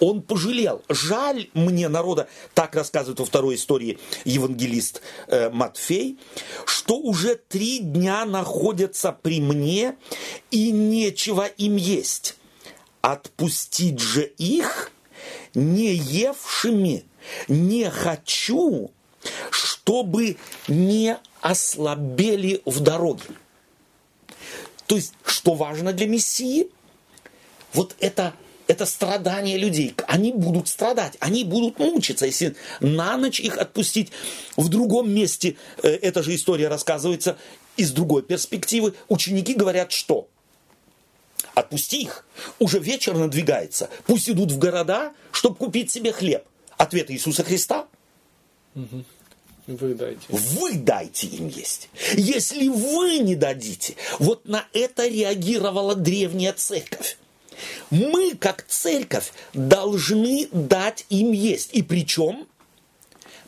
A: Он пожалел. Жаль мне народа, так рассказывает во второй истории евангелист э, Матфей, что уже три дня находятся при мне и нечего им есть. Отпустить же их не евшими не хочу, чтобы не ослабели в дороге. То есть, что важно для Мессии? Вот это, это страдание людей. Они будут страдать, они будут мучиться. Если на ночь их отпустить, в другом месте э, эта же история рассказывается из другой перспективы. Ученики говорят, что? Отпусти их. Уже вечер надвигается. Пусть идут в города, чтобы купить себе хлеб. Ответ Иисуса Христа.
B: Вы дайте.
A: Вы дайте им есть. Если вы не дадите, вот на это реагировала древняя церковь. Мы, как церковь, должны дать им есть. И причем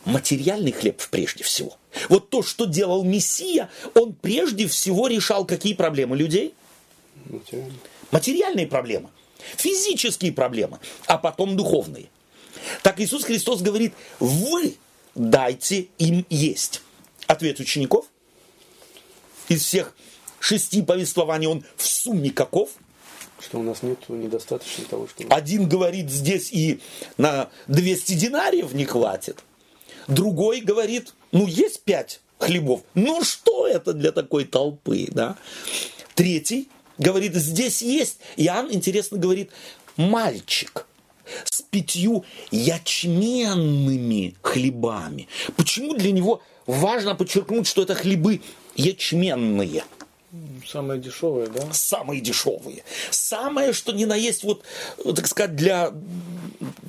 A: материальный хлеб прежде всего. Вот то, что делал Мессия, он прежде всего решал какие проблемы людей?
C: Материальные.
A: Материальные проблемы, физические проблемы, а потом духовные. Так Иисус Христос говорит, вы дайте им есть. Ответ учеников из всех шести повествований он в сумме каков?
C: Что у нас нет недостаточно того, что...
A: Один говорит, здесь и на 200 динариев не хватит. Другой говорит, ну есть пять хлебов. Ну что это для такой толпы, да? Третий говорит, здесь есть. Иоанн, интересно, говорит, мальчик с пятью ячменными хлебами. Почему для него важно подчеркнуть, что это хлебы ячменные?
B: Самые дешевые, да?
A: Самые дешевые. Самое, что ни на есть, вот, так сказать, для,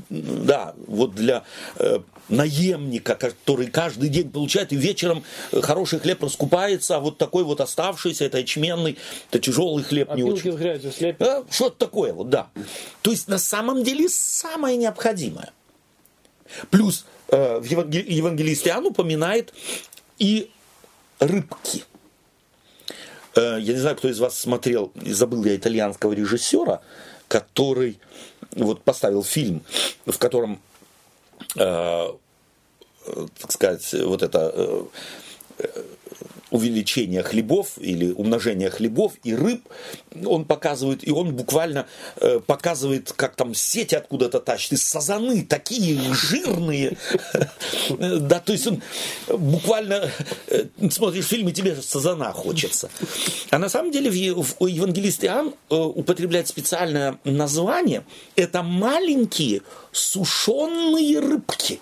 A: да, вот для э, наемника, который каждый день получает, и вечером хороший хлеб раскупается, а вот такой вот оставшийся, это ячменный, это тяжелый хлеб,
B: А
A: не очень.
B: с грязью слепят.
A: Да, что-то такое вот, да. То есть на самом деле самое необходимое. Плюс э, в Евангел- евангелист Иоанн упоминает и рыбки. Э, я не знаю, кто из вас смотрел, забыл я итальянского режиссера, который вот поставил фильм, в котором, э, э, так сказать, вот это увеличение хлебов или умножение хлебов и рыб он показывает, и он буквально э, показывает, как там сети откуда-то тащит, и сазаны такие жирные, да, то есть он буквально э, смотришь фильм, и тебе же сазана хочется. А на самом деле евангелист Иоанн э, употребляет специальное название, это маленькие сушеные рыбки.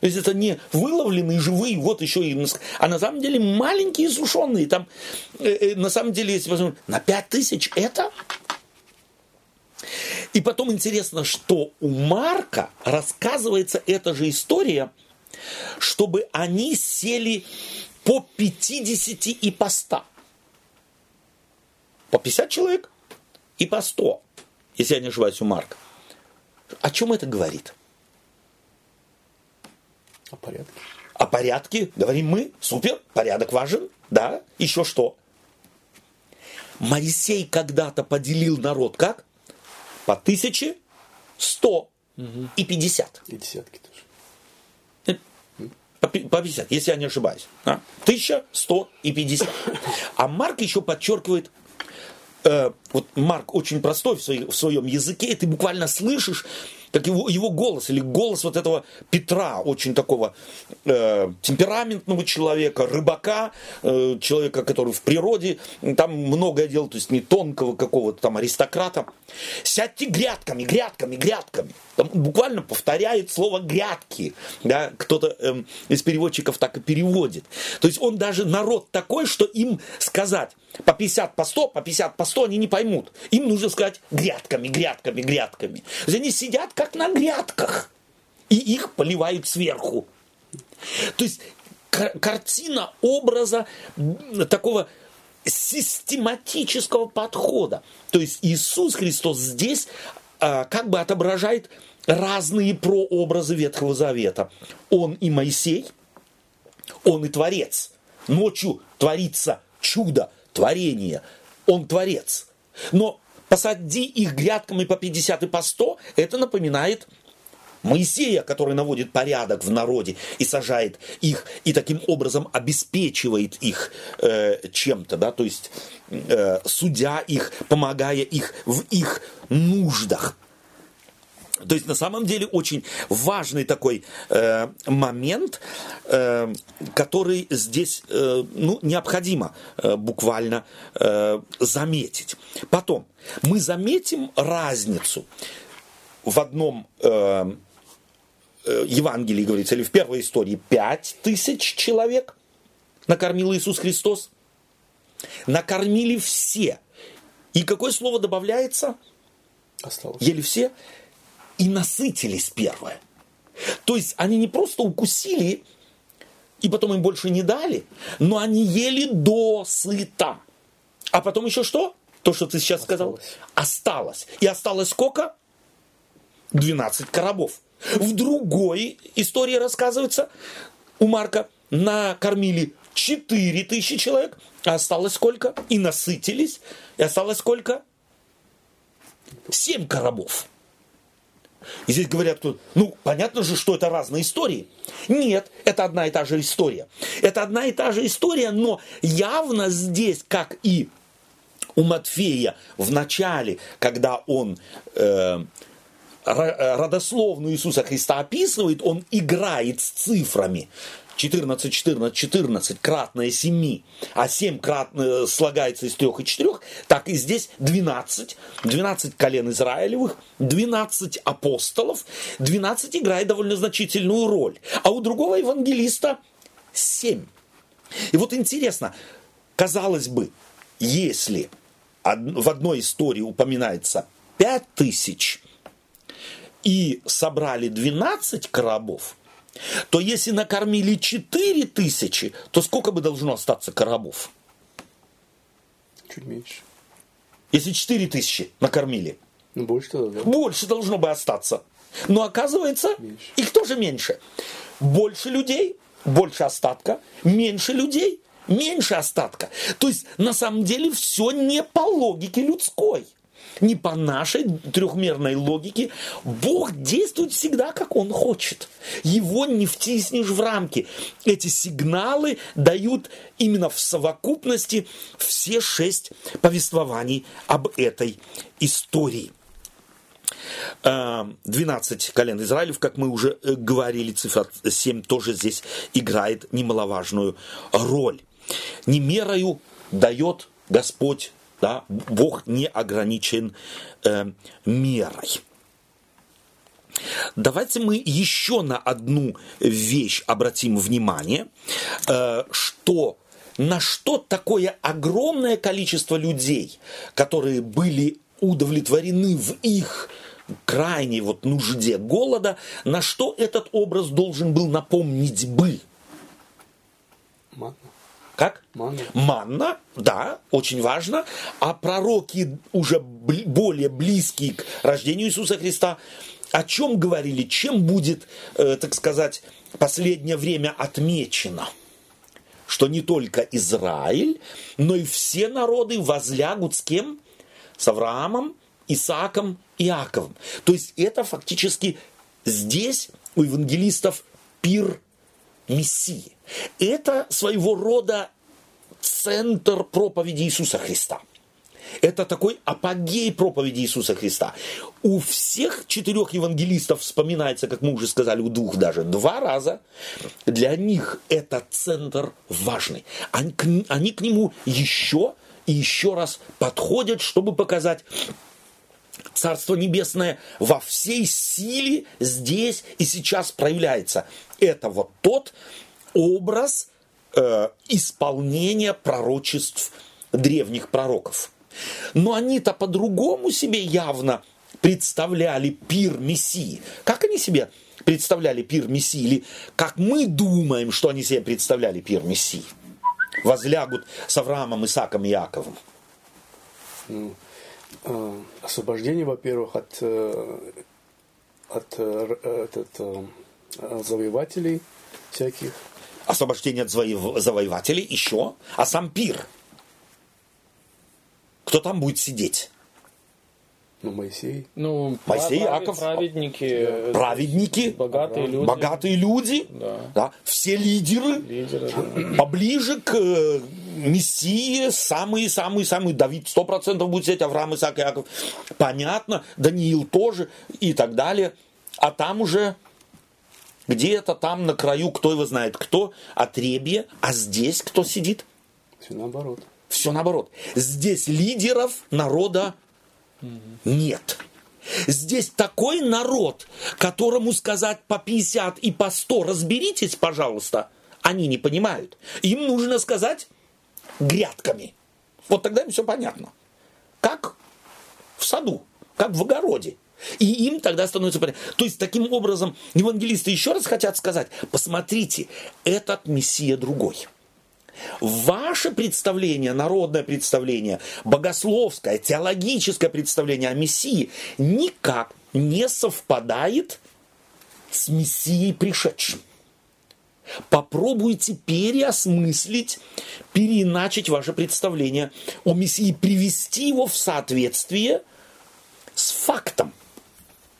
A: То есть это не выловленные живые, вот еще и... А на самом деле маленькие сушеные. Там, э, э, на самом деле, если посмотреть, на 5 тысяч это... И потом интересно, что у Марка рассказывается эта же история, чтобы они сели по 50 и по 100. По 50 человек и по 100, если я не ошибаюсь, у Марка. О чем это говорит?
C: О порядке.
A: О порядке говорим мы. Супер, порядок важен. Да, еще что? Моисей когда-то поделил народ как? По тысяче, сто и пятьдесят.
C: И десятки тоже.
A: По пи- по 50, если я не ошибаюсь. А? Тысяча, сто и пятьдесят. А Марк еще подчеркивает, э, вот Марк очень простой в, своей- в своем языке, и ты буквально слышишь, как его, его голос, или голос вот этого Петра, очень такого э, темпераментного человека, рыбака, э, человека, который в природе, там многое делал, то есть не тонкого какого-то там аристократа. Сядьте грядками, грядками, грядками. Там буквально повторяет слово грядки. Да? Кто-то эм, из переводчиков так и переводит. То есть он даже народ такой, что им сказать по 50, по 100, по 50, по 100 они не поймут. Им нужно сказать грядками, грядками, грядками. То есть они сидят как на грядках. И их поливают сверху. То есть кар- картина образа такого систематического подхода. То есть Иисус Христос здесь как бы отображает разные прообразы Ветхого Завета. Он и Моисей, он и Творец. Ночью творится чудо, творение. Он Творец. Но посади их грядками по 50 и по 100, это напоминает Моисея, который наводит порядок в народе и сажает их, и таким образом обеспечивает их э, чем-то, да, то есть э, судя их, помогая их в их нуждах. То есть на самом деле очень важный такой э, момент, э, который здесь э, ну, необходимо э, буквально э, заметить. Потом мы заметим разницу в одном э, Евангелии, говорится, или в первой истории пять тысяч человек накормил Иисус Христос. Накормили все. И какое слово добавляется?
C: Осталось.
A: Ели все и насытились первое. То есть они не просто укусили и потом им больше не дали, но они ели до сыта. А потом еще что? То, что ты сейчас сказал. Осталось. И осталось сколько? 12 коробов. В другой истории рассказывается, у Марка накормили 4 тысячи человек, а осталось сколько? И насытились. И осталось сколько? 7 коробов. И здесь говорят, ну, понятно же, что это разные истории. Нет, это одна и та же история. Это одна и та же история, но явно здесь, как и у Матфея в начале, когда он э, родословную Иисуса Христа описывает, он играет с цифрами. 14, 14, 14, кратное 7, а 7 кратно э, слагается из 3 и 4, так и здесь 12, 12 колен Израилевых, 12 апостолов, 12 играет довольно значительную роль. А у другого евангелиста 7. И вот интересно, казалось бы, если в одной истории упоминается 5 тысяч и собрали 12 коробов, то если накормили 4 тысячи, то сколько бы должно остаться коробов?
C: Чуть меньше.
A: Если 4 тысячи накормили.
C: Ну, больше тогда,
A: да? Больше должно бы остаться. Но оказывается, меньше. их тоже меньше. Больше людей, больше остатка, меньше людей, меньше остатка. То есть, на самом деле, все не по логике людской не по нашей трехмерной логике. Бог действует всегда, как Он хочет. Его не втиснешь в рамки. Эти сигналы дают именно в совокупности все шесть повествований об этой истории. 12 колен Израилев, как мы уже э, говорили, цифра 7 тоже здесь играет немаловажную роль. Не мерою дает Господь да? Бог не ограничен э, мерой. Давайте мы еще на одну вещь обратим внимание, э, что на что такое огромное количество людей, которые были удовлетворены в их крайней вот нужде голода, на что этот образ должен был напомнить бы?
C: Манна.
A: Как?
C: Манна.
A: Манна, да, очень важно. А пророки, уже более близкие к рождению Иисуса Христа, о чем говорили, чем будет, э, так сказать, последнее время отмечено? Что не только Израиль, но и все народы возлягут с кем? С Авраамом, Исааком, Иаковом. То есть это фактически здесь у евангелистов пир Мессии. Это своего рода центр проповеди Иисуса Христа. Это такой апогей проповеди Иисуса Христа. У всех четырех евангелистов вспоминается, как мы уже сказали, у двух даже два раза. Для них это центр важный. Они они к нему еще и еще раз подходят, чтобы показать, Царство Небесное во всей силе здесь и сейчас проявляется. Это вот тот образ э, исполнения пророчеств древних пророков. Но они-то по-другому себе явно представляли пир Мессии. Как они себе представляли пир Мессии? Или как мы думаем, что они себе представляли пир Мессии? Возлягут с Авраамом, Исаком и Яковом.
C: Э, освобождение, во-первых, от, э, от, э, от, от завоевателей всяких.
A: Освобождение от завоевателей еще, а сам пир. Кто там будет сидеть?
C: Ну, Моисей.
B: Ну,
A: Моисей, Яков.
B: Праведники.
A: Праведники.
B: Богатые люди.
A: Богатые люди.
B: Да.
A: Да. Все лидеры.
B: Лидеры, да.
A: Поближе к мессии, самые-самые-самые, Давид сто процентов будет сидеть, Авраам, Исаак, Яков. Понятно, Даниил тоже и так далее. А там уже где-то там на краю, кто его знает кто, отребье, а здесь кто сидит?
C: Все наоборот.
A: Все наоборот. Здесь лидеров народа нет. Здесь такой народ, которому сказать по 50 и по 100 разберитесь, пожалуйста, они не понимают. Им нужно сказать грядками. Вот тогда им все понятно. Как в саду, как в огороде. И им тогда становится понятно. То есть, таким образом, евангелисты еще раз хотят сказать, посмотрите, этот Мессия другой. Ваше представление, народное представление, богословское, теологическое представление о Мессии никак не совпадает с Мессией пришедшим. Попробуйте переосмыслить, переиначить ваше представление о Мессии, привести его в соответствие с фактом.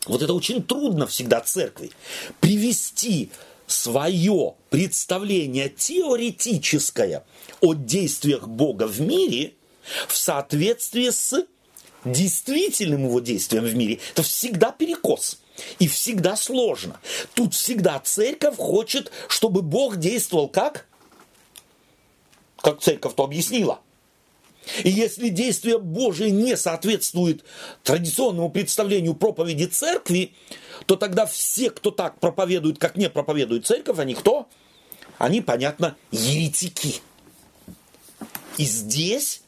A: Вот это очень трудно всегда церкви. Привести свое представление теоретическое о действиях Бога в мире в соответствии с действительным его действием в мире. Это всегда перекос. И всегда сложно. Тут всегда церковь хочет, чтобы Бог действовал как? Как церковь то объяснила. И если действие Божие не соответствует традиционному представлению проповеди церкви, то тогда все, кто так проповедует, как не проповедует церковь, они кто? Они, понятно, еретики. И здесь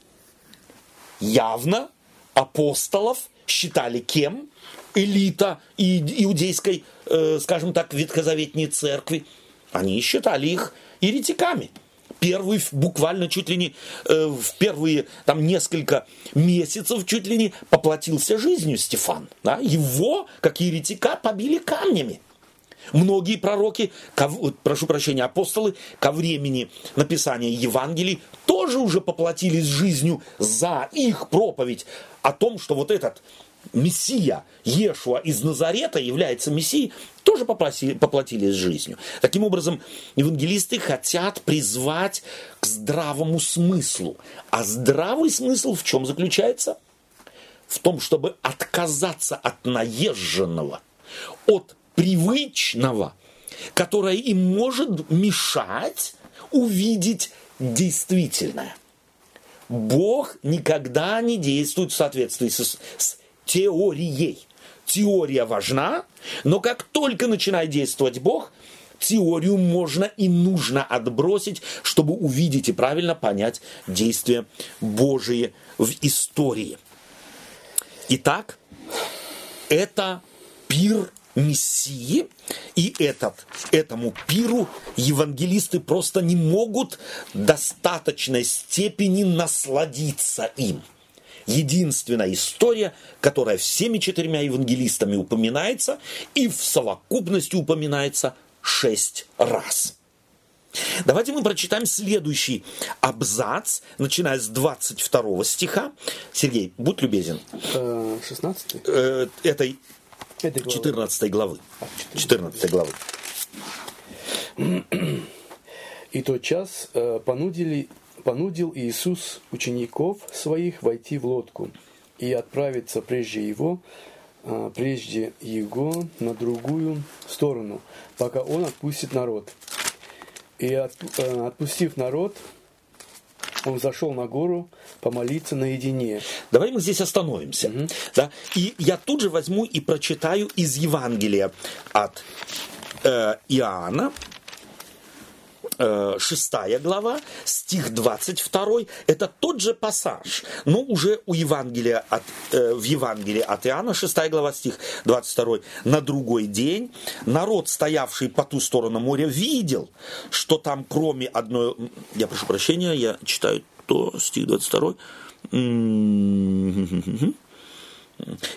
A: явно апостолов считали кем? Элита иудейской, э, скажем так, ветхозаветней церкви. Они считали их еретиками первый, буквально чуть ли не э, в первые там несколько месяцев чуть ли не поплатился жизнью Стефан. Да? Его, как еретика, побили камнями. Многие пророки, ко, прошу прощения, апостолы ко времени написания Евангелий тоже уже поплатились жизнью за их проповедь о том, что вот этот Мессия Ешуа из Назарета является Мессией, тоже попросили, поплатились жизнью. Таким образом, евангелисты хотят призвать к здравому смыслу. А здравый смысл в чем заключается? В том, чтобы отказаться от наезженного, от привычного, которое им может мешать увидеть действительное. Бог никогда не действует в соответствии с, с теорией. Теория важна, но как только начинает действовать Бог, теорию можно и нужно отбросить, чтобы увидеть и правильно понять действия Божие в истории. Итак, это пир Мессии, и этот, этому пиру евангелисты просто не могут достаточной степени насладиться им единственная история, которая всеми четырьмя евангелистами упоминается и в совокупности упоминается шесть раз. Давайте мы прочитаем следующий абзац, начиная с 22 стиха. Сергей, будь любезен.
C: 16
A: э, э, этой 14 главы. 14 а, главы.
C: И тот час э, понудили понудил Иисус учеников своих войти в лодку и отправиться прежде его, а, прежде его на другую сторону, пока он отпустит народ. И э, отпустив народ, он зашел на гору помолиться наедине.
A: Давай мы здесь остановимся. Угу. Да? И я тут же возьму и прочитаю из Евангелия от э, Иоанна, Э, шестая глава, стих 22, это тот же пассаж, но уже у Евангелия от, э, в Евангелии от Иоанна, 6 глава, стих 22, на другой день народ, стоявший по ту сторону моря, видел, что там кроме одной, я прошу прощения, я читаю то, стих 22,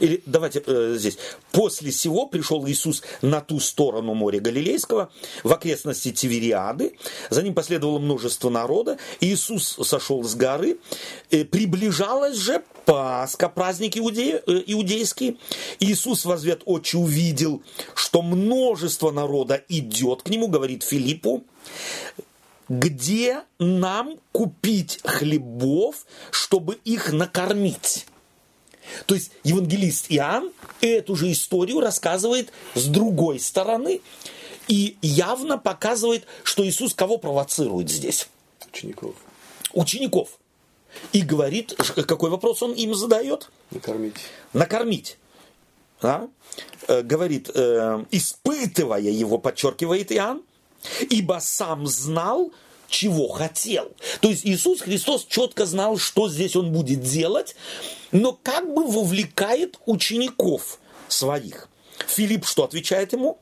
A: или давайте э, здесь. После сего пришел Иисус на ту сторону моря Галилейского, в окрестности Тивериады. За ним последовало множество народа. Иисус сошел с горы. Э, приближалась же Пасха, праздник иуде, э, иудейский. Иисус в ответ очи увидел, что множество народа идет к нему, говорит Филиппу. где нам купить хлебов, чтобы их накормить. То есть евангелист Иоанн эту же историю рассказывает с другой стороны и явно показывает, что Иисус кого провоцирует здесь?
C: Учеников.
A: Учеников. И говорит, какой вопрос он им задает?
C: Накормить.
A: Накормить. Да? Э, говорит, э, испытывая его, подчеркивает Иоанн, ибо сам знал, чего хотел. То есть Иисус Христос четко знал, что здесь он будет делать, но как бы вовлекает учеников своих. Филипп что отвечает ему?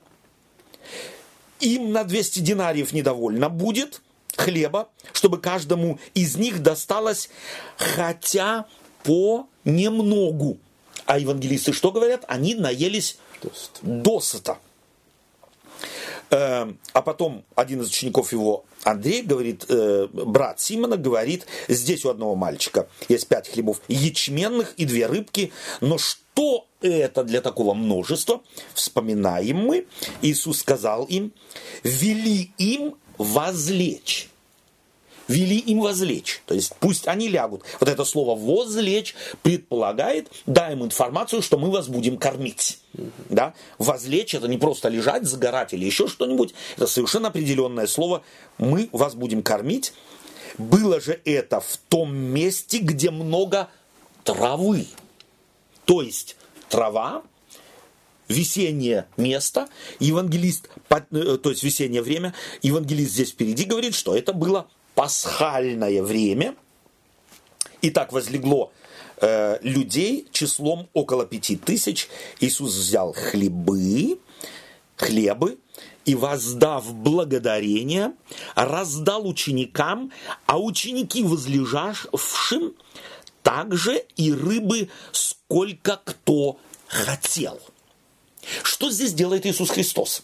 A: Им на 200 динариев недовольно будет хлеба, чтобы каждому из них досталось хотя по немногу. А евангелисты что говорят? Они наелись досыта. досыта. Э, а потом один из учеников его, Андрей, говорит, э, брат Симона, говорит, здесь у одного мальчика есть пять хлебов ячменных и две рыбки, но что это для такого множества? Вспоминаем мы, Иисус сказал им, вели им возлечь вели им возлечь. То есть пусть они лягут. Вот это слово возлечь предполагает, дай им информацию, что мы вас будем кормить. Да? Возлечь это не просто лежать, загорать или еще что-нибудь. Это совершенно определенное слово. Мы вас будем кормить. Было же это в том месте, где много травы. То есть трава, весеннее место, евангелист, э, то есть весеннее время, евангелист здесь впереди говорит, что это было пасхальное время. И так возлегло э, людей числом около пяти тысяч. Иисус взял хлебы, хлебы, и воздав благодарение, раздал ученикам, а ученики возлежавшим также и рыбы, сколько кто хотел. Что здесь делает Иисус Христос?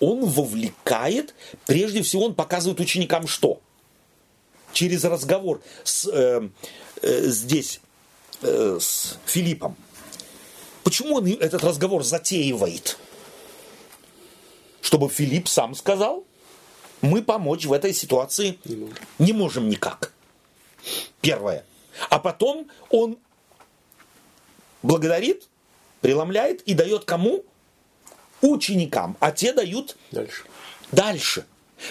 A: Он вовлекает, прежде всего он показывает ученикам что? Через разговор с, э, э, здесь э, с Филиппом. Почему он этот разговор затеивает? Чтобы Филипп сам сказал, мы помочь в этой ситуации не можем, не можем никак. Первое. А потом он благодарит, преломляет и дает кому? Ученикам, а те дают
C: дальше.
A: дальше.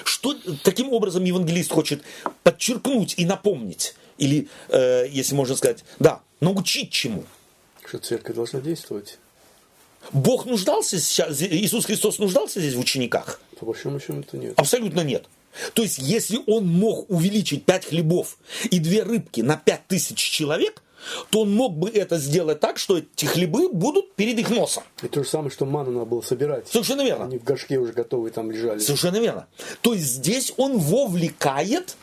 A: Что таким образом евангелист хочет подчеркнуть и напомнить? Или, э, если можно сказать, да, научить чему?
C: Что церковь должна действовать.
A: Бог нуждался сейчас, Иисус Христос нуждался здесь в учениках?
C: По большому счету нет.
A: Абсолютно нет. То есть, если он мог увеличить пять хлебов и две рыбки на пять тысяч человек, то он мог бы это сделать так, что эти хлебы будут перед их носом.
C: И то же самое, что ману надо было собирать.
A: Совершенно верно.
C: Они в горшке уже готовые там лежали.
A: Совершенно верно. То есть здесь он вовлекает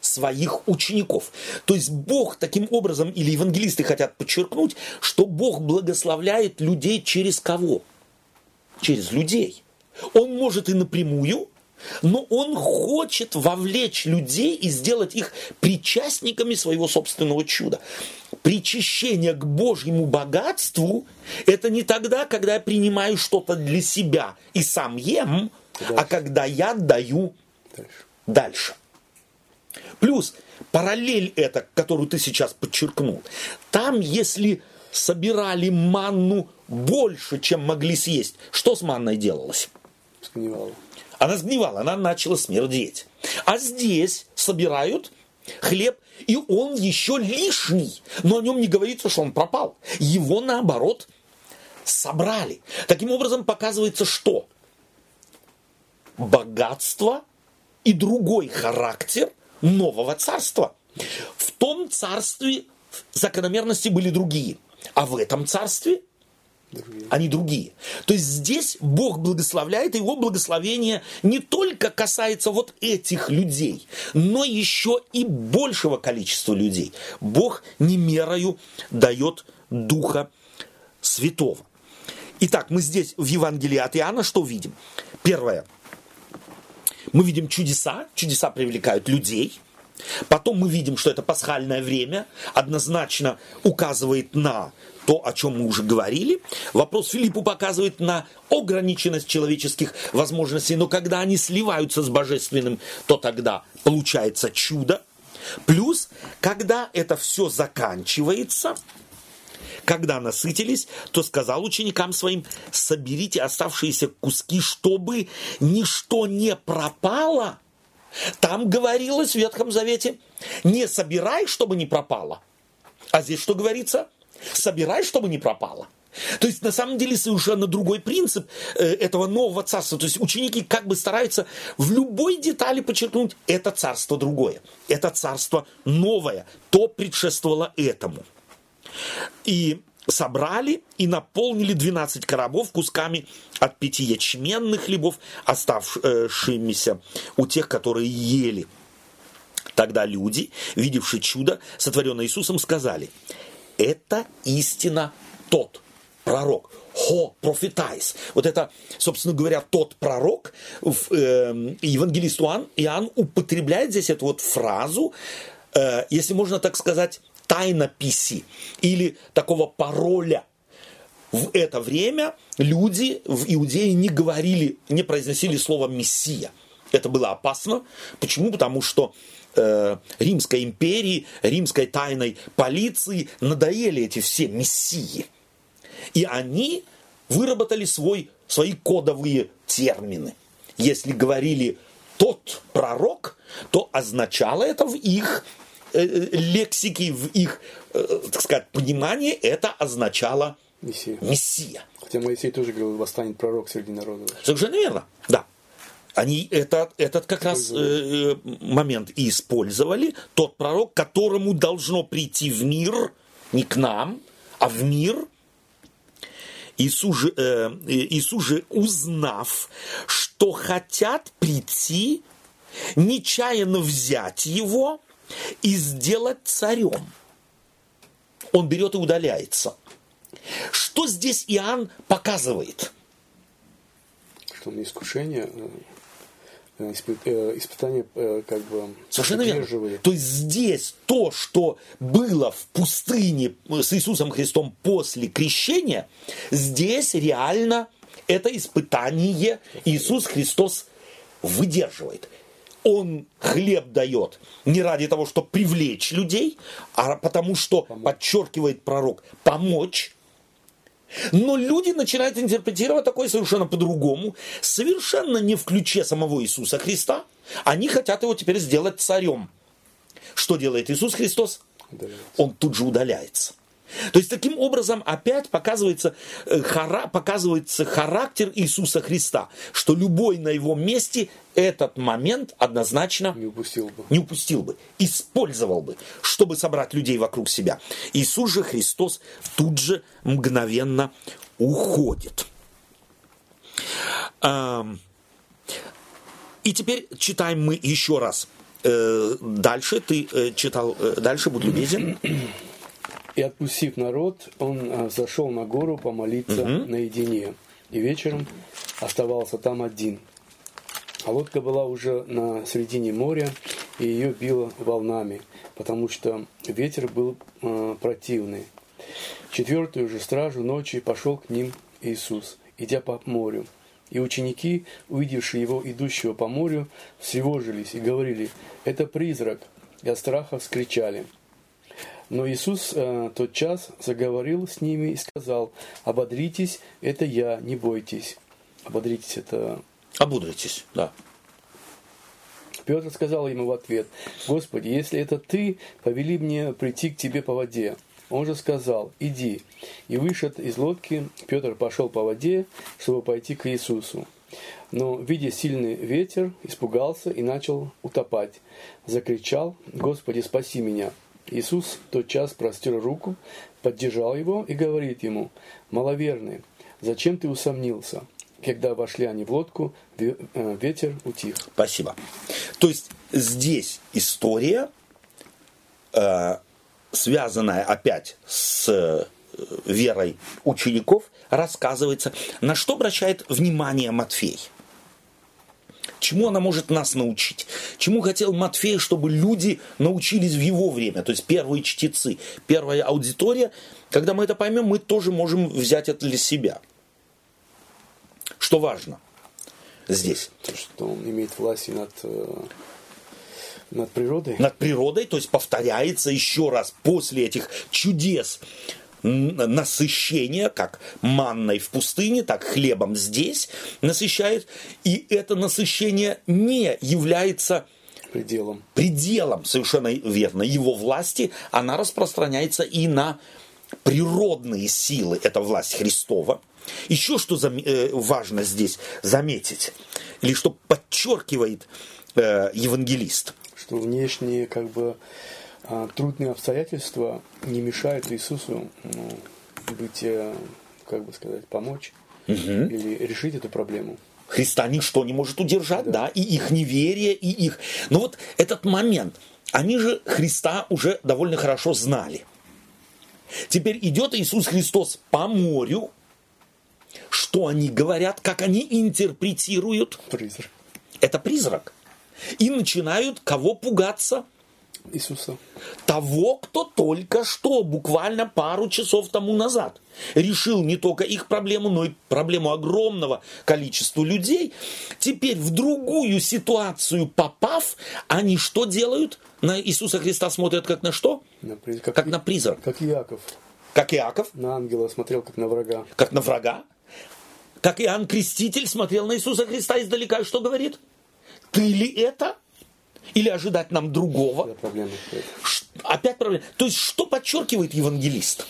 A: своих учеников. То есть Бог таким образом, или евангелисты хотят подчеркнуть, что Бог благословляет людей через кого? Через людей. Он может и напрямую, но он хочет вовлечь людей и сделать их причастниками своего собственного чуда. Причащение к Божьему богатству – это не тогда, когда я принимаю что-то для себя и сам ем, а дальше. а когда я даю дальше. дальше. Плюс параллель эта, которую ты сейчас подчеркнул, там, если собирали манну больше, чем могли съесть, что с манной делалось?
C: Сгнивало.
A: Она сгнивала, она начала смердеть. А здесь собирают хлеб, и он еще лишний. Но о нем не говорится, что он пропал. Его, наоборот, собрали. Таким образом, показывается, что богатство и другой характер нового царства. В том царстве закономерности были другие. А в этом царстве другие. они другие. То есть здесь Бог благословляет, и его благословение не только касается вот этих людей, но еще и большего количества людей. Бог не мерою дает Духа Святого. Итак, мы здесь в Евангелии от Иоанна что видим? Первое. Мы видим чудеса, чудеса привлекают людей, Потом мы видим, что это пасхальное время однозначно указывает на то, о чем мы уже говорили. Вопрос Филиппу показывает на ограниченность человеческих возможностей, но когда они сливаются с божественным, то тогда получается чудо. Плюс, когда это все заканчивается, когда насытились, то сказал ученикам своим, соберите оставшиеся куски, чтобы ничто не пропало. Там говорилось в Ветхом Завете, не собирай, чтобы не пропало. А здесь что говорится? Собирай, чтобы не пропало. То есть, на самом деле, совершенно другой принцип э, этого нового царства. То есть, ученики как бы стараются в любой детали подчеркнуть, это царство другое. Это царство новое. То предшествовало этому. И собрали и наполнили 12 коробов кусками от пяти ячменных хлебов, оставшимися у тех, которые ели. Тогда люди, видевшие чудо, сотворенное Иисусом, сказали, это истина тот пророк. ὁ προφήτης. Вот это, собственно говоря, тот пророк, э, евангелист Иоанн, Иоанн употребляет здесь эту вот фразу, э, если можно так сказать, тайнописи или такого пароля. В это время люди в Иудее не говорили, не произносили слово «мессия». Это было опасно. Почему? Потому что э, Римской империи, римской тайной полиции надоели эти все мессии. И они выработали свой, свои кодовые термины. Если говорили «тот пророк», то означало это в их Э, э, лексики, в их, э, так сказать, понимании это означало Мессия. Мессия.
C: Хотя Моисей тоже говорил, восстанет пророк среди народа.
A: Совершенно верно, да. Они это, этот как раз э, момент и использовали. Тот пророк, которому должно прийти в мир, не к нам, а в мир. Иисус же, э, Иисус же узнав, что хотят прийти, нечаянно взять его, и сделать царем. Он берет и удаляется. Что здесь Иоанн показывает?
C: Что на искушение, э, э, испытание э, как бы
A: Совершенно верно. То есть здесь то, что было в пустыне с Иисусом Христом после крещения, здесь реально это испытание Иисус Христос выдерживает он хлеб дает не ради того, чтобы привлечь людей, а потому что, подчеркивает пророк, помочь. Но люди начинают интерпретировать такое совершенно по-другому, совершенно не в ключе самого Иисуса Христа. Они хотят его теперь сделать царем. Что делает Иисус Христос? Удаляется. Он тут же удаляется. То есть таким образом опять показывается, э, хара, показывается характер Иисуса Христа, что любой на его месте этот момент однозначно
C: не упустил бы,
A: не упустил бы использовал бы, чтобы собрать людей вокруг себя. Иисус же Христос тут же мгновенно уходит. И теперь читаем мы еще раз. Э, дальше ты э, читал, дальше будь любезен.
C: И отпустив народ, он а, зашел на гору помолиться угу. наедине. И вечером оставался там один. А лодка была уже на середине моря, и ее било волнами, потому что ветер был э, противный. Четвертую же стражу ночи пошел к ним Иисус, идя по морю. И ученики, увидевшие его идущего по морю, встревожились и говорили, «Это призрак!» и от страха вскричали – но Иисус э, тот час заговорил с ними и сказал, ободритесь, это я, не бойтесь. Ободритесь, это...
A: Ободритесь, да.
C: Петр сказал ему в ответ, Господи, если это ты, повели мне прийти к тебе по воде. Он же сказал, иди. И вышед из лодки, Петр пошел по воде, чтобы пойти к Иисусу. Но, видя сильный ветер, испугался и начал утопать. Закричал, Господи, спаси меня. Иисус тотчас простер руку, поддержал его и говорит ему, «Маловерный, зачем ты усомнился?» Когда вошли они в лодку, э, ветер утих.
A: Спасибо. То есть здесь история, э, связанная опять с э, верой учеников, рассказывается. На что обращает внимание Матфей? Чему она может нас научить? чему хотел Матфей, чтобы люди научились в его время, то есть первые чтецы, первая аудитория. Когда мы это поймем, мы тоже можем взять это для себя. Что важно здесь?
C: То, что он имеет власть над, э, над природой.
A: Над природой, то есть повторяется еще раз после этих чудес насыщение, как манной в пустыне, так хлебом здесь насыщает. И это насыщение не является
C: пределом.
A: Пределом, совершенно верно, его власти, она распространяется и на природные силы, это власть Христова. Еще что э, важно здесь заметить, или что подчеркивает э, евангелист.
C: Что внешние как бы трудные обстоятельства не мешают Иисусу ну, быть, э, как бы сказать, помочь угу. или решить эту проблему.
A: Христа ничто не может удержать, да. да, и их неверие, и их... Но вот этот момент, они же Христа уже довольно хорошо знали. Теперь идет Иисус Христос по морю, что они говорят, как они интерпретируют?
C: Призрак.
A: Это призрак. И начинают кого пугаться?
C: Иисуса.
A: Того, кто только что, буквально пару часов тому назад, решил не только их проблему, но и проблему огромного количества людей. Теперь в другую ситуацию попав, они что делают? На Иисуса Христа смотрят как на что?
C: На
A: как, как на призрак.
C: Как Иаков.
A: Как Иаков.
C: На ангела смотрел, как на врага.
A: Как на врага. Как Иоанн Креститель смотрел на Иисуса Христа издалека и что говорит? Ты ли это? Или ожидать нам другого?
C: Проблема.
A: Опять проблема. То есть, что подчеркивает евангелист?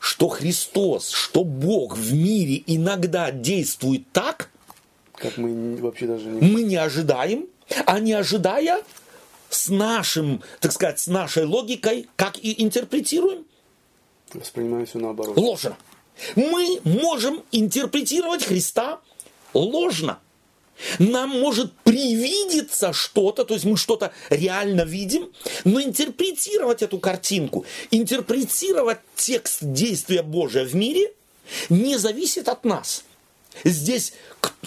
A: Что Христос, что Бог в мире иногда действует так,
C: как мы вообще даже не...
A: Мы не ожидаем, а не ожидая с нашим, так сказать, с нашей логикой, как и интерпретируем.
C: Воспринимаем все наоборот.
A: Ложно. Мы можем интерпретировать Христа ложно. Нам может привидеться что-то, то есть мы что-то реально видим, но интерпретировать эту картинку, интерпретировать текст действия Божия в мире не зависит от нас. Здесь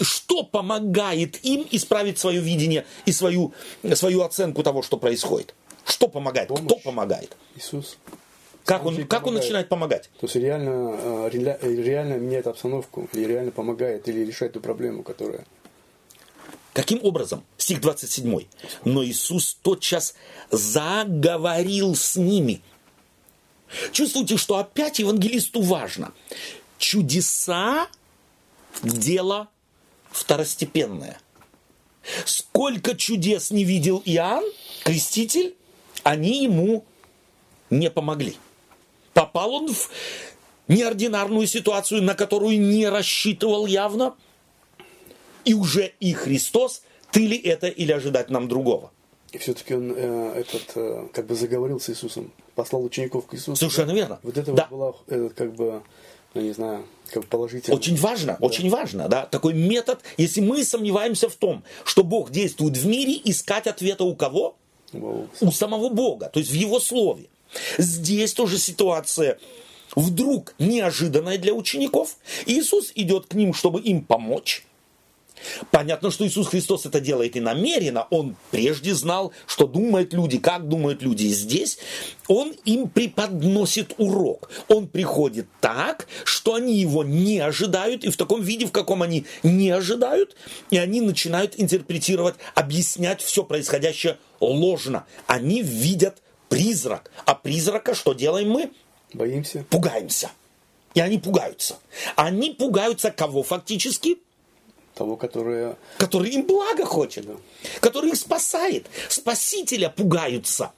A: что помогает им исправить свое видение и свою, свою оценку того, что происходит? Что помогает? Помощь. Кто помогает?
C: Иисус.
A: Как он, как он начинает помогать?
C: То есть реально, э, реально меняет обстановку, или реально помогает, или решает ту проблему, которая
A: Каким образом? Стих 27. Но Иисус тотчас заговорил с ними. Чувствуете, что опять евангелисту важно. Чудеса – дело второстепенное. Сколько чудес не видел Иоанн, креститель, они ему не помогли. Попал он в неординарную ситуацию, на которую не рассчитывал явно – и уже и Христос, ты ли это или ожидать нам другого?
C: И все-таки он э, этот, э, как бы заговорил с Иисусом, послал учеников к Иисусу.
A: Совершенно
C: да?
A: верно.
C: Вот это
A: да.
C: вот было э, как бы, ну, не знаю, как бы положительно.
A: Очень важно, да. очень важно, да, такой метод, если мы сомневаемся в том, что Бог действует в мире, искать ответа у кого?
C: Wow.
A: У самого Бога, то есть в Его Слове. Здесь тоже ситуация вдруг неожиданная для учеников. Иисус идет к ним, чтобы им помочь. Понятно, что Иисус Христос это делает и намеренно. Он прежде знал, что думают люди, как думают люди. И здесь он им преподносит урок. Он приходит так, что они его не ожидают, и в таком виде, в каком они не ожидают, и они начинают интерпретировать, объяснять все происходящее ложно. Они видят призрак. А призрака что делаем мы?
C: Боимся.
A: Пугаемся. И они пугаются. Они пугаются кого фактически?
C: Того, который...
A: Который им благо хочет, да. который их спасает. Спасителя пугаются.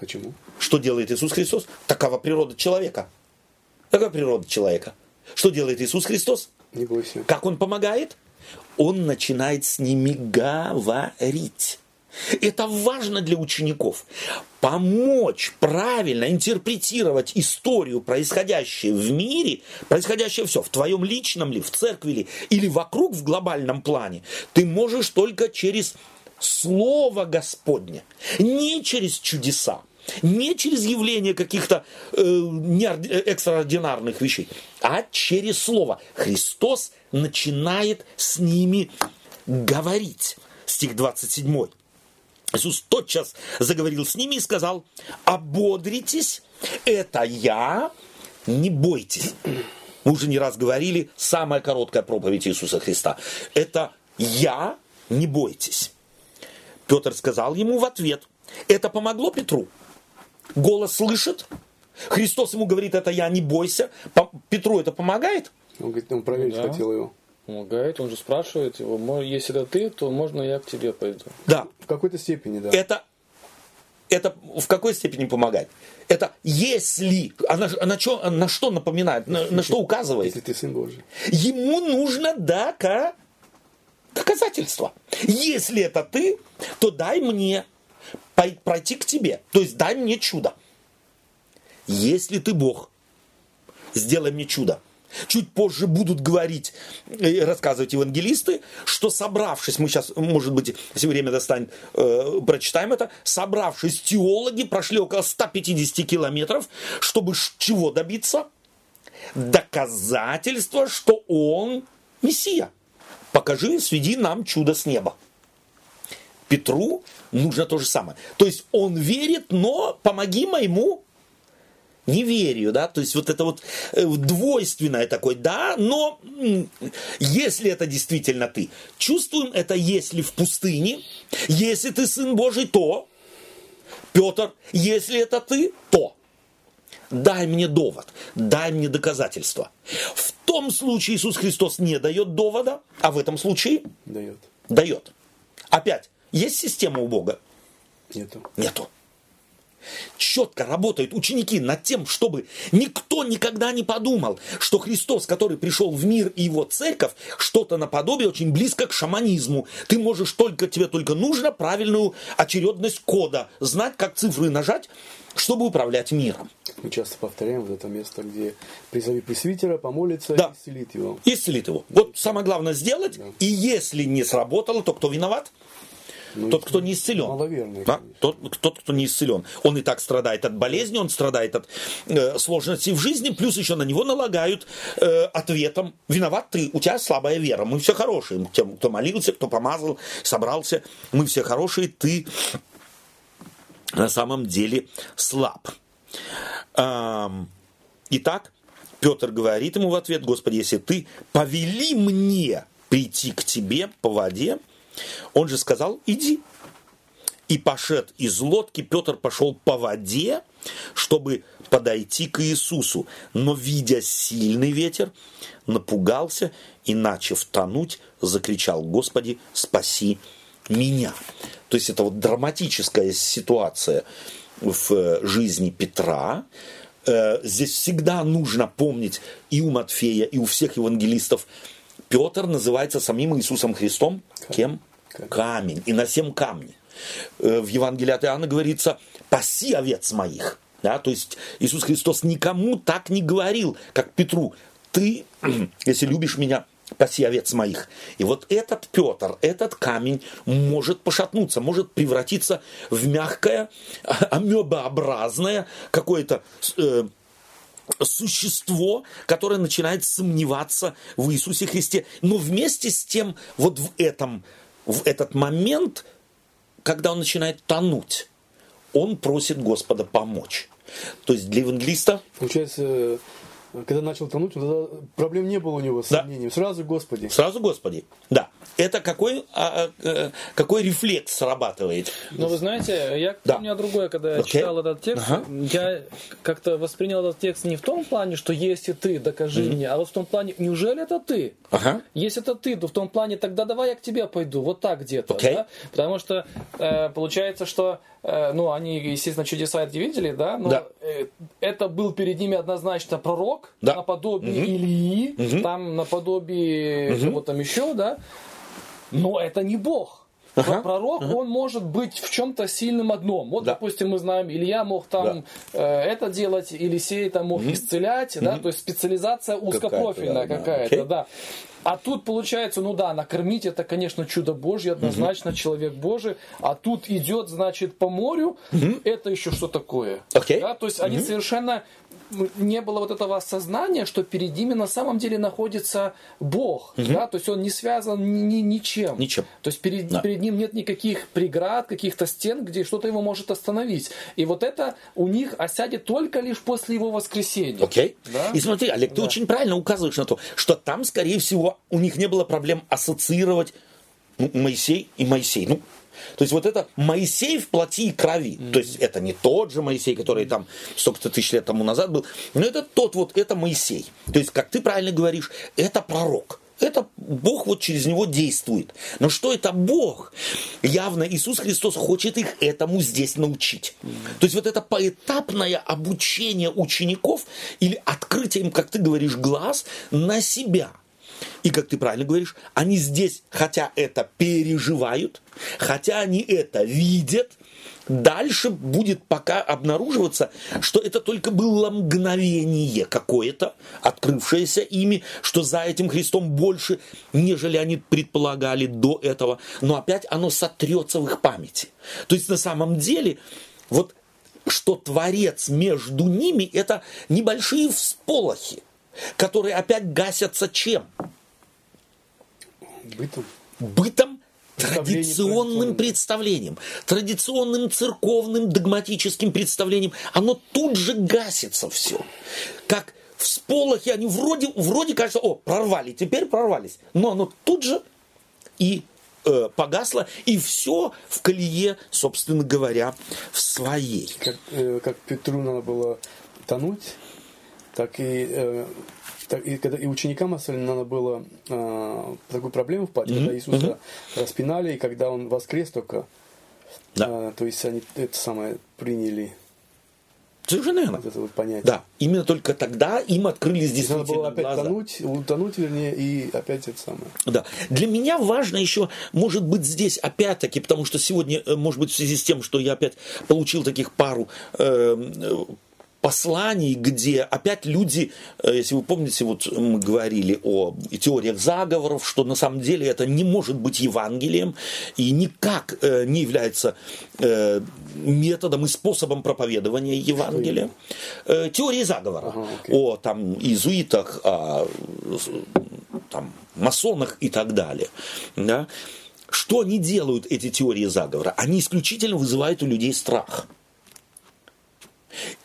C: Почему?
A: Что делает Иисус Христос? Такова природа человека. Такова природа человека. Что делает Иисус Христос?
C: Не бойся.
A: Как Он помогает? Он начинает с ними говорить. Это важно для учеников. Помочь правильно интерпретировать историю, происходящее в мире, происходящее все, в твоем личном ли, в церкви ли, или вокруг в глобальном плане, ты можешь только через Слово Господне, не через чудеса, не через явление каких-то э, э экстраординарных вещей, а через Слово. Христос начинает с ними говорить. Стих 27. Иисус тотчас заговорил с ними и сказал, ободритесь, это я, не бойтесь. Мы уже не раз говорили, самая короткая проповедь Иисуса Христа. Это я, не бойтесь. Петр сказал ему в ответ, это помогло Петру. Голос слышит, Христос ему говорит, это я, не бойся. Петру это помогает?
C: Он говорит, он проверить да. хотел его.
B: Помогает, он же спрашивает его, если это ты, то можно я к тебе пойду.
A: Да.
C: В какой-то степени, да.
A: Это, это в какой степени помогает? Это если, а на, на, что, на что напоминает, на, на что указывает?
C: Если ты сын Божий.
A: Ему нужно дока, доказательство. Если это ты, то дай мне пройти к тебе. То есть дай мне чудо. Если ты Бог, сделай мне чудо. Чуть позже будут говорить, рассказывать евангелисты, что собравшись, мы сейчас, может быть, если время достанет, э, прочитаем это, собравшись, теологи прошли около 150 километров, чтобы чего добиться? Доказательства, что он Мессия. Покажи, сведи нам чудо с неба. Петру нужно то же самое. То есть он верит, но помоги моему неверию, да, то есть вот это вот э, двойственное такое, да, но если это действительно ты, чувствуем это, если в пустыне, если ты сын Божий, то, Петр, если это ты, то, дай мне довод, дай мне доказательство. В том случае Иисус Христос не дает довода, а в этом случае
C: дает.
A: Дает. Опять, есть система у Бога?
C: Нету.
A: Нету четко работают ученики над тем, чтобы никто никогда не подумал, что Христос, который пришел в мир и его церковь, что-то наподобие очень близко к шаманизму. Ты можешь только, тебе только нужно правильную очередность кода, знать, как цифры нажать, чтобы управлять миром.
C: Мы часто повторяем вот это место, где призови пресвитера, помолится да. и исцелит его.
A: Исцелит его. Вот самое главное сделать, да. и если не сработало, то кто виноват? Ну, тот, кто не исцелен.
C: Маловерный.
A: Да? Тот, тот, кто не исцелен. Он и так страдает от болезни, он страдает от э, сложностей в жизни, плюс еще на него налагают э, ответом, виноват ты, у тебя слабая вера, мы все хорошие, тем, кто молился, кто помазал, собрался, мы все хорошие, ты на самом деле слаб. Эм, итак, Петр говорит ему в ответ, Господи, если ты повели мне прийти к тебе по воде, он же сказал, иди. И пошед из лодки, Петр пошел по воде, чтобы подойти к Иисусу. Но, видя сильный ветер, напугался и, начав тонуть, закричал, Господи, спаси меня. То есть это вот драматическая ситуация в жизни Петра. Э, здесь всегда нужно помнить и у Матфея, и у всех евангелистов Петр называется самим Иисусом Христом кем? Камень. И на семь камней. Э, в Евангелии от Иоанна говорится «паси овец моих». Да, то есть Иисус Христос никому так не говорил, как Петру. Ты, если любишь меня, паси овец моих. И вот этот Петр, этот камень может пошатнуться, может превратиться в мягкое, амебообразное какое-то э, существо, которое начинает сомневаться в Иисусе Христе. Но вместе с тем, вот в этом, в этот момент, когда он начинает тонуть, он просит Господа помочь. То есть для евангелиста...
C: Получается, когда начал тонуть, тогда проблем не было у него с да. сомнением. Сразу Господи.
A: Сразу Господи, да. Это какой, а, а, какой рефлекс срабатывает?
B: Ну, вы знаете, я да. у меня другое, когда я okay. читал этот текст, ага. я как-то воспринял этот текст не в том плане, что если ты, докажи mm-hmm. мне, а вот в том плане, неужели это ты?
A: Ага.
B: Если это ты, то в том плане, тогда давай я к тебе пойду, вот так где-то.
A: Okay.
B: Да? Потому что э, получается, что Э, ну, они, естественно, чудеса эти видели, да, но
A: да.
B: Э, это был перед ними однозначно пророк,
A: да.
B: наподобие
A: угу.
B: Ильи,
A: угу.
B: там наподобие угу. кого там еще, да, но это не Бог. Ага, Пророк, ага. он может быть в чем-то сильным одном. Вот, да. допустим, мы знаем, Илья мог там да. э, это делать, Елисей там мог угу. исцелять, угу. да, то есть специализация узкопрофильная какая-то, да, да. А тут получается, ну да, накормить это, конечно, чудо Божье, однозначно угу. человек Божий. А тут идет, значит, по морю, угу. это еще что такое?
A: Okay.
B: Да, то есть угу. они совершенно не было вот этого осознания, что перед ними на самом деле находится Бог, угу. да, то есть он не связан ни, ни, ничем.
A: Ничем.
B: То есть перед, да. перед ним нет никаких преград, каких-то стен, где что-то его может остановить. И вот это у них осядет только лишь после его воскресения.
A: Окей. Да? И смотри, Олег, ты да. очень правильно указываешь на то, что там, скорее всего, у них не было проблем ассоциировать ну, Моисей и Моисей. Ну, то есть вот это Моисей в плоти и крови. Mm-hmm. То есть это не тот же Моисей, который там столько-то тысяч лет тому назад был, но это тот вот, это Моисей. То есть, как ты правильно говоришь, это пророк. Это Бог вот через него действует. Но что это Бог? Явно Иисус Христос хочет их этому здесь научить. То есть вот это поэтапное обучение учеников или открытие им, как ты говоришь, глаз на себя – и, как ты правильно говоришь, они здесь, хотя это переживают, хотя они это видят, дальше будет пока обнаруживаться, что это только было мгновение какое-то, открывшееся ими, что за этим Христом больше, нежели они предполагали до этого, но опять оно сотрется в их памяти. То есть на самом деле вот что Творец между ними, это небольшие всполохи, которые опять гасятся чем?
C: Бытом.
A: Бытом традиционным представлением, традиционным церковным догматическим представлением, оно тут же гасится все. Как всполохи, они вроде, вроде кажется, о, прорвали, теперь прорвались. Но оно тут же и э, погасло, и все в колее, собственно говоря, в своей.
C: Как, э, как Петру надо было тонуть, так и э, так, и, когда, и ученикам особенно надо было э, такую проблему впасть, mm-hmm. когда Иисуса mm-hmm. распинали, и когда Он воскрес только, да. э, то есть они это самое приняли.
A: Совершенно верно.
C: Вот это вот понятие.
A: Да, именно только тогда им открылись действительно
C: Надо было опять глаза. тонуть, утонуть, вернее, и опять это самое.
A: Да. Для меня важно еще, может быть, здесь опять-таки, потому что сегодня, э, может быть, в связи с тем, что я опять получил таких пару э, посланий, где опять люди, э, если вы помните, вот мы говорили о теориях заговоров, что на самом деле это не может быть Евангелием и никак э, не является э, методом и способом проповедования Евангелия. Теории заговора ага, okay. о там иезуитах, о там, масонах и так далее. Да? Что они делают, эти теории заговора? Они исключительно вызывают у людей страх.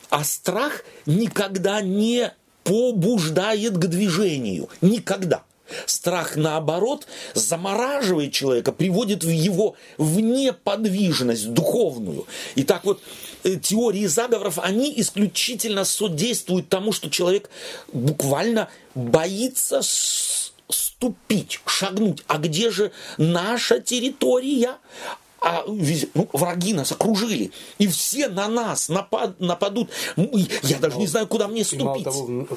A: А страх никогда не побуждает к движению. Никогда. Страх, наоборот, замораживает человека, приводит в его в неподвижность духовную. И так вот, э, теории заговоров, они исключительно содействуют тому, что человек буквально боится ступить, шагнуть. А где же наша территория? А ну, враги нас окружили, и все на нас напад, нападут. Я даже не знаю, куда мне ступить. Того,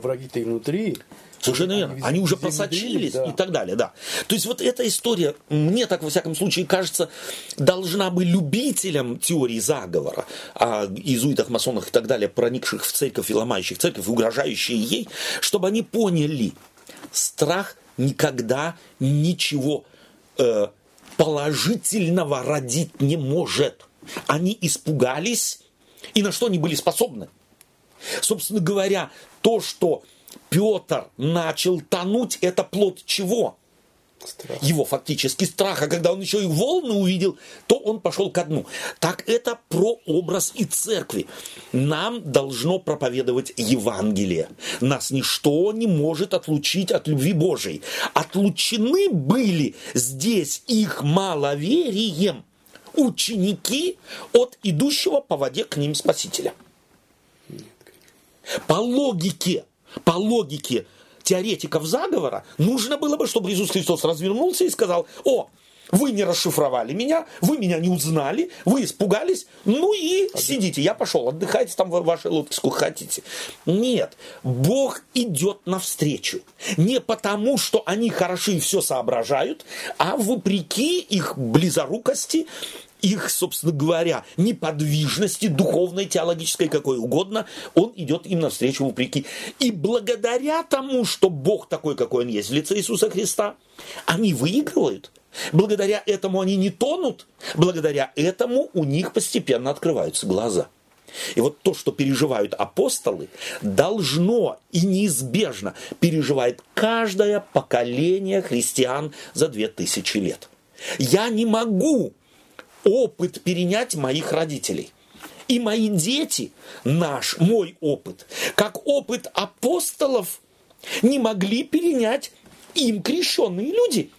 C: враги-то и внутри.
A: Совершенно верно. Они, они уже просочились да. и так далее, да. То есть вот эта история, мне так во всяком случае кажется, должна быть любителям теории заговора о иезуитах, масонах и так далее, проникших в церковь и ломающих церковь, угрожающие ей, чтобы они поняли, страх никогда ничего э, положительного родить не может. Они испугались, и на что они были способны. Собственно говоря, то, что Петр начал тонуть, это плод чего? Страх. Его фактически страха, когда он еще и волны увидел, то он пошел ко дну. Так это про образ и церкви. Нам должно проповедовать Евангелие. Нас ничто не может отлучить от любви Божией. Отлучены были здесь их маловерием ученики от идущего по воде к ним Спасителя. По логике, по логике теоретиков заговора, нужно было бы, чтобы Иисус Христос развернулся и сказал, о, вы не расшифровали меня, вы меня не узнали, вы испугались, ну и сидите, я пошел, отдыхайте там в вашей лодке, сколько хотите. Нет, Бог идет навстречу. Не потому, что они хороши и все соображают, а вопреки их близорукости их, собственно говоря, неподвижности, духовной, теологической, какой угодно, он идет им навстречу вопреки. И благодаря тому, что Бог такой, какой он есть в лице Иисуса Христа, они выигрывают. Благодаря этому они не тонут, благодаря этому у них постепенно открываются глаза. И вот то, что переживают апостолы, должно и неизбежно переживает каждое поколение христиан за две тысячи лет. Я не могу опыт перенять моих родителей. И мои дети, наш, мой опыт, как опыт апостолов, не могли перенять им крещенные люди.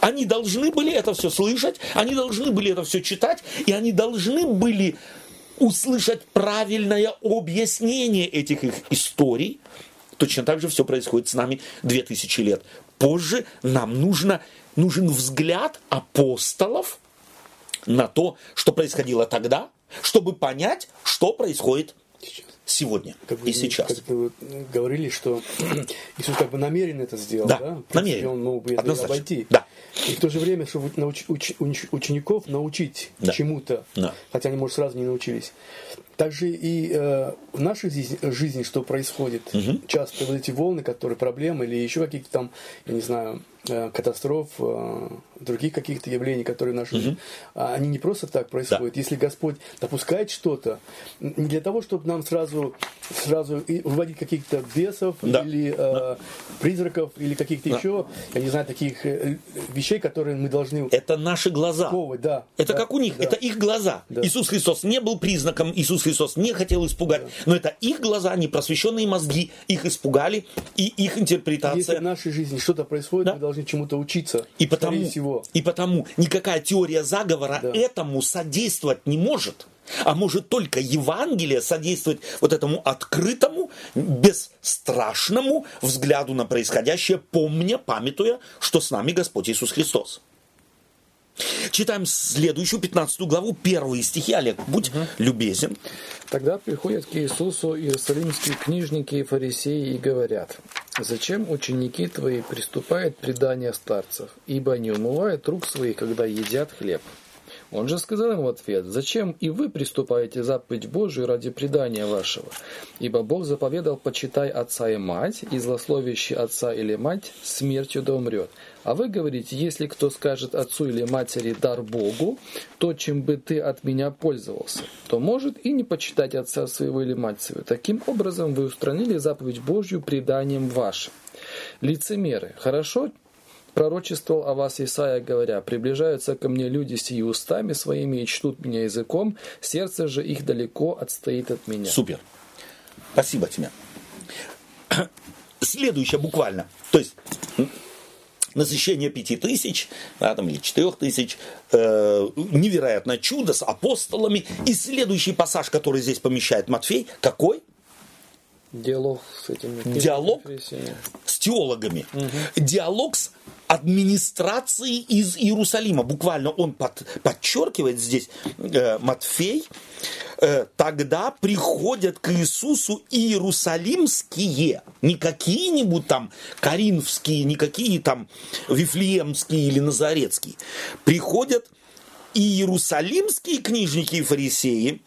A: Они должны были это все слышать, они должны были это все читать, и они должны были услышать правильное объяснение этих их историй. Точно так же все происходит с нами 2000 лет. Позже нам нужно, нужен взгляд апостолов на то, что происходило тогда, чтобы понять, что происходит сейчас сегодня
C: как
A: и сейчас.
C: Как вы говорили, что Иисус как бы намеренно это сделал,
A: да?
C: да?
A: намеренно.
C: Он мог бы это обойти.
A: Да.
C: И в то же время, чтобы науч, уч, уч, учеников научить
A: Да.
C: чему-то,
A: Да.
C: хотя они, может, сразу не научились. Также и э, в нашей жизни, жизни что происходит? Часто вот эти волны, которые проблемы или еще какие-то там, я не знаю, катастроф, э, других каких-то явлений, которые в нашей жизни, а они не просто так происходят. Если Господь допускает что-то, не для того, чтобы нам сразу, сразу выводить каких-то бесов
A: Да.
C: или э, призраков или каких-то еще, я не знаю, таких э, вещей, которые мы должны
A: Это наши глаза.
C: да.
A: Это
C: да,
A: как у них,
C: да.
A: это их глаза.
C: Да.
A: Иисус Христос не был признаком, Иисус Христос не хотел испугать, но это их глаза, они просвещенные мозги, их испугали, и их
C: Если
A: интерпретация.
C: в нашей жизни что-то происходит,
A: Да.
C: мы должны чему-то учиться.
A: И потому,
C: всего.
A: и потому никакая теория заговора
C: Да.
A: этому содействовать не может. А может только Евангелие содействовать вот этому открытому, бесстрашному взгляду на происходящее, помня, памятуя, что с нами Господь Иисус Христос. Читаем следующую 15 главу, первые стихи. Олег, будь любезен.
B: Тогда приходят к Иисусу иерусалимские книжники и фарисеи и говорят, «Зачем ученики твои приступают к преданию старцев, ибо не умывают рук своих, когда едят хлеб?» Он же сказал им в ответ, «Зачем и вы приступаете заповедь Божию ради предания вашего? Ибо Бог заповедал, почитай отца и мать, и злословящий отца или мать смертью да умрет. А вы говорите, если кто скажет отцу или матери дар Богу, то чем бы ты от меня пользовался, то может и не почитать отца своего или мать свою. Таким образом вы устранили заповедь Божью преданием вашим. Лицемеры, хорошо пророчествовал о вас Исаия, говоря, «Приближаются ко мне люди сии устами своими и чтут меня языком, сердце же их далеко отстоит от меня».
A: Супер. Спасибо тебе. Следующее буквально. То есть насыщение пяти тысяч, да, там, или четырех тысяч, э, невероятное чудо с апостолами. И следующий пассаж, который здесь помещает Матфей, какой?
B: Диалог с этими
A: Диалог? С теологами. Диалог с администрацией из Иерусалима. Буквально он под- подчеркивает здесь э, Матфей. э, тогда приходят к Иисусу иерусалимские, не какие-нибудь там коринфские, не какие там вифлеемские или назарецкие. Приходят иерусалимские книжники и фарисеи.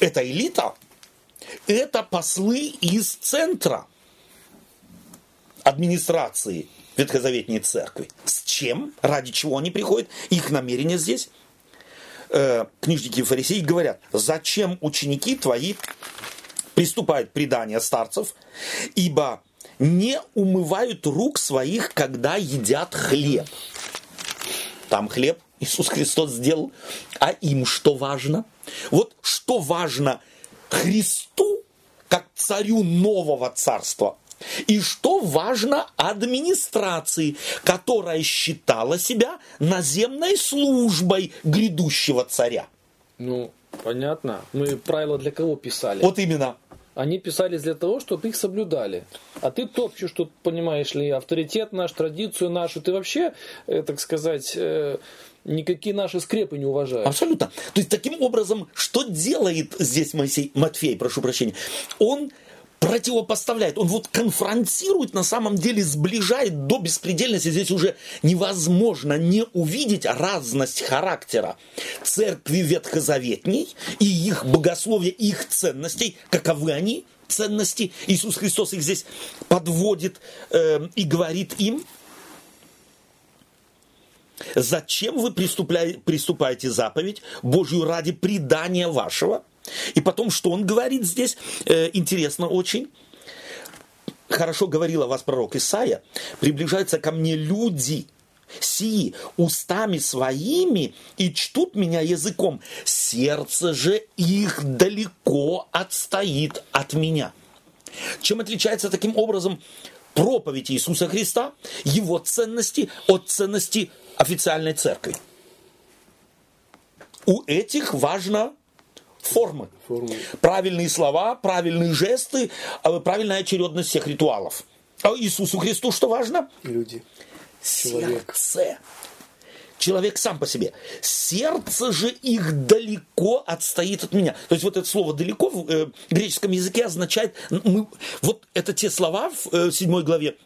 A: Это элита, это послы из центра администрации Ветхозаветней церкви. С чем? Ради чего они приходят? Их намерение здесь. Э, книжники и фарисеи говорят, зачем ученики твои приступают к преданию старцев, ибо не умывают рук своих, когда едят хлеб. Там хлеб Иисус Христос сделал, а им что важно? Вот что важно Христу, как царю нового царства, и что важно администрации, которая считала себя наземной службой грядущего царя.
B: Ну, понятно. Мы правила для кого писали?
A: Вот именно.
B: Они писались для того, чтобы их соблюдали. А ты топчешь тут, понимаешь ли, авторитет наш, традицию нашу. Ты вообще, э, так сказать, э, никакие наши скрепы не уважаешь.
A: Абсолютно. То есть таким образом, что делает здесь Моисей, Матфей, прошу прощения, он противопоставляет, он вот конфронтирует, на самом деле сближает до беспредельности. Здесь уже невозможно не увидеть разность характера церкви ветхозаветней и их богословия, и их ценностей, каковы они, ценности. Иисус Христос их здесь подводит э, и говорит им, Зачем вы приступаете заповедь Божью ради предания вашего? И потом, что он говорит здесь, э, интересно очень. Хорошо говорил о вас пророк Исаия. Приближаются ко мне люди, сии устами своими и чтут меня языком. Сердце же их далеко отстоит от меня. Чем отличается таким образом проповедь Иисуса Христа, его ценности от ценности официальной церкви? У этих важно формы. формы. Правильные слова, правильные жесты, а правильная очередность всех ритуалов. А Иисусу Христу что важно?
C: Люди.
A: Человек. Сердце. Человек сам по себе. Сердце же их далеко отстоит от меня. То есть вот это слово далеко в э, греческом языке означает, мы, вот это те слова в э, 7 главе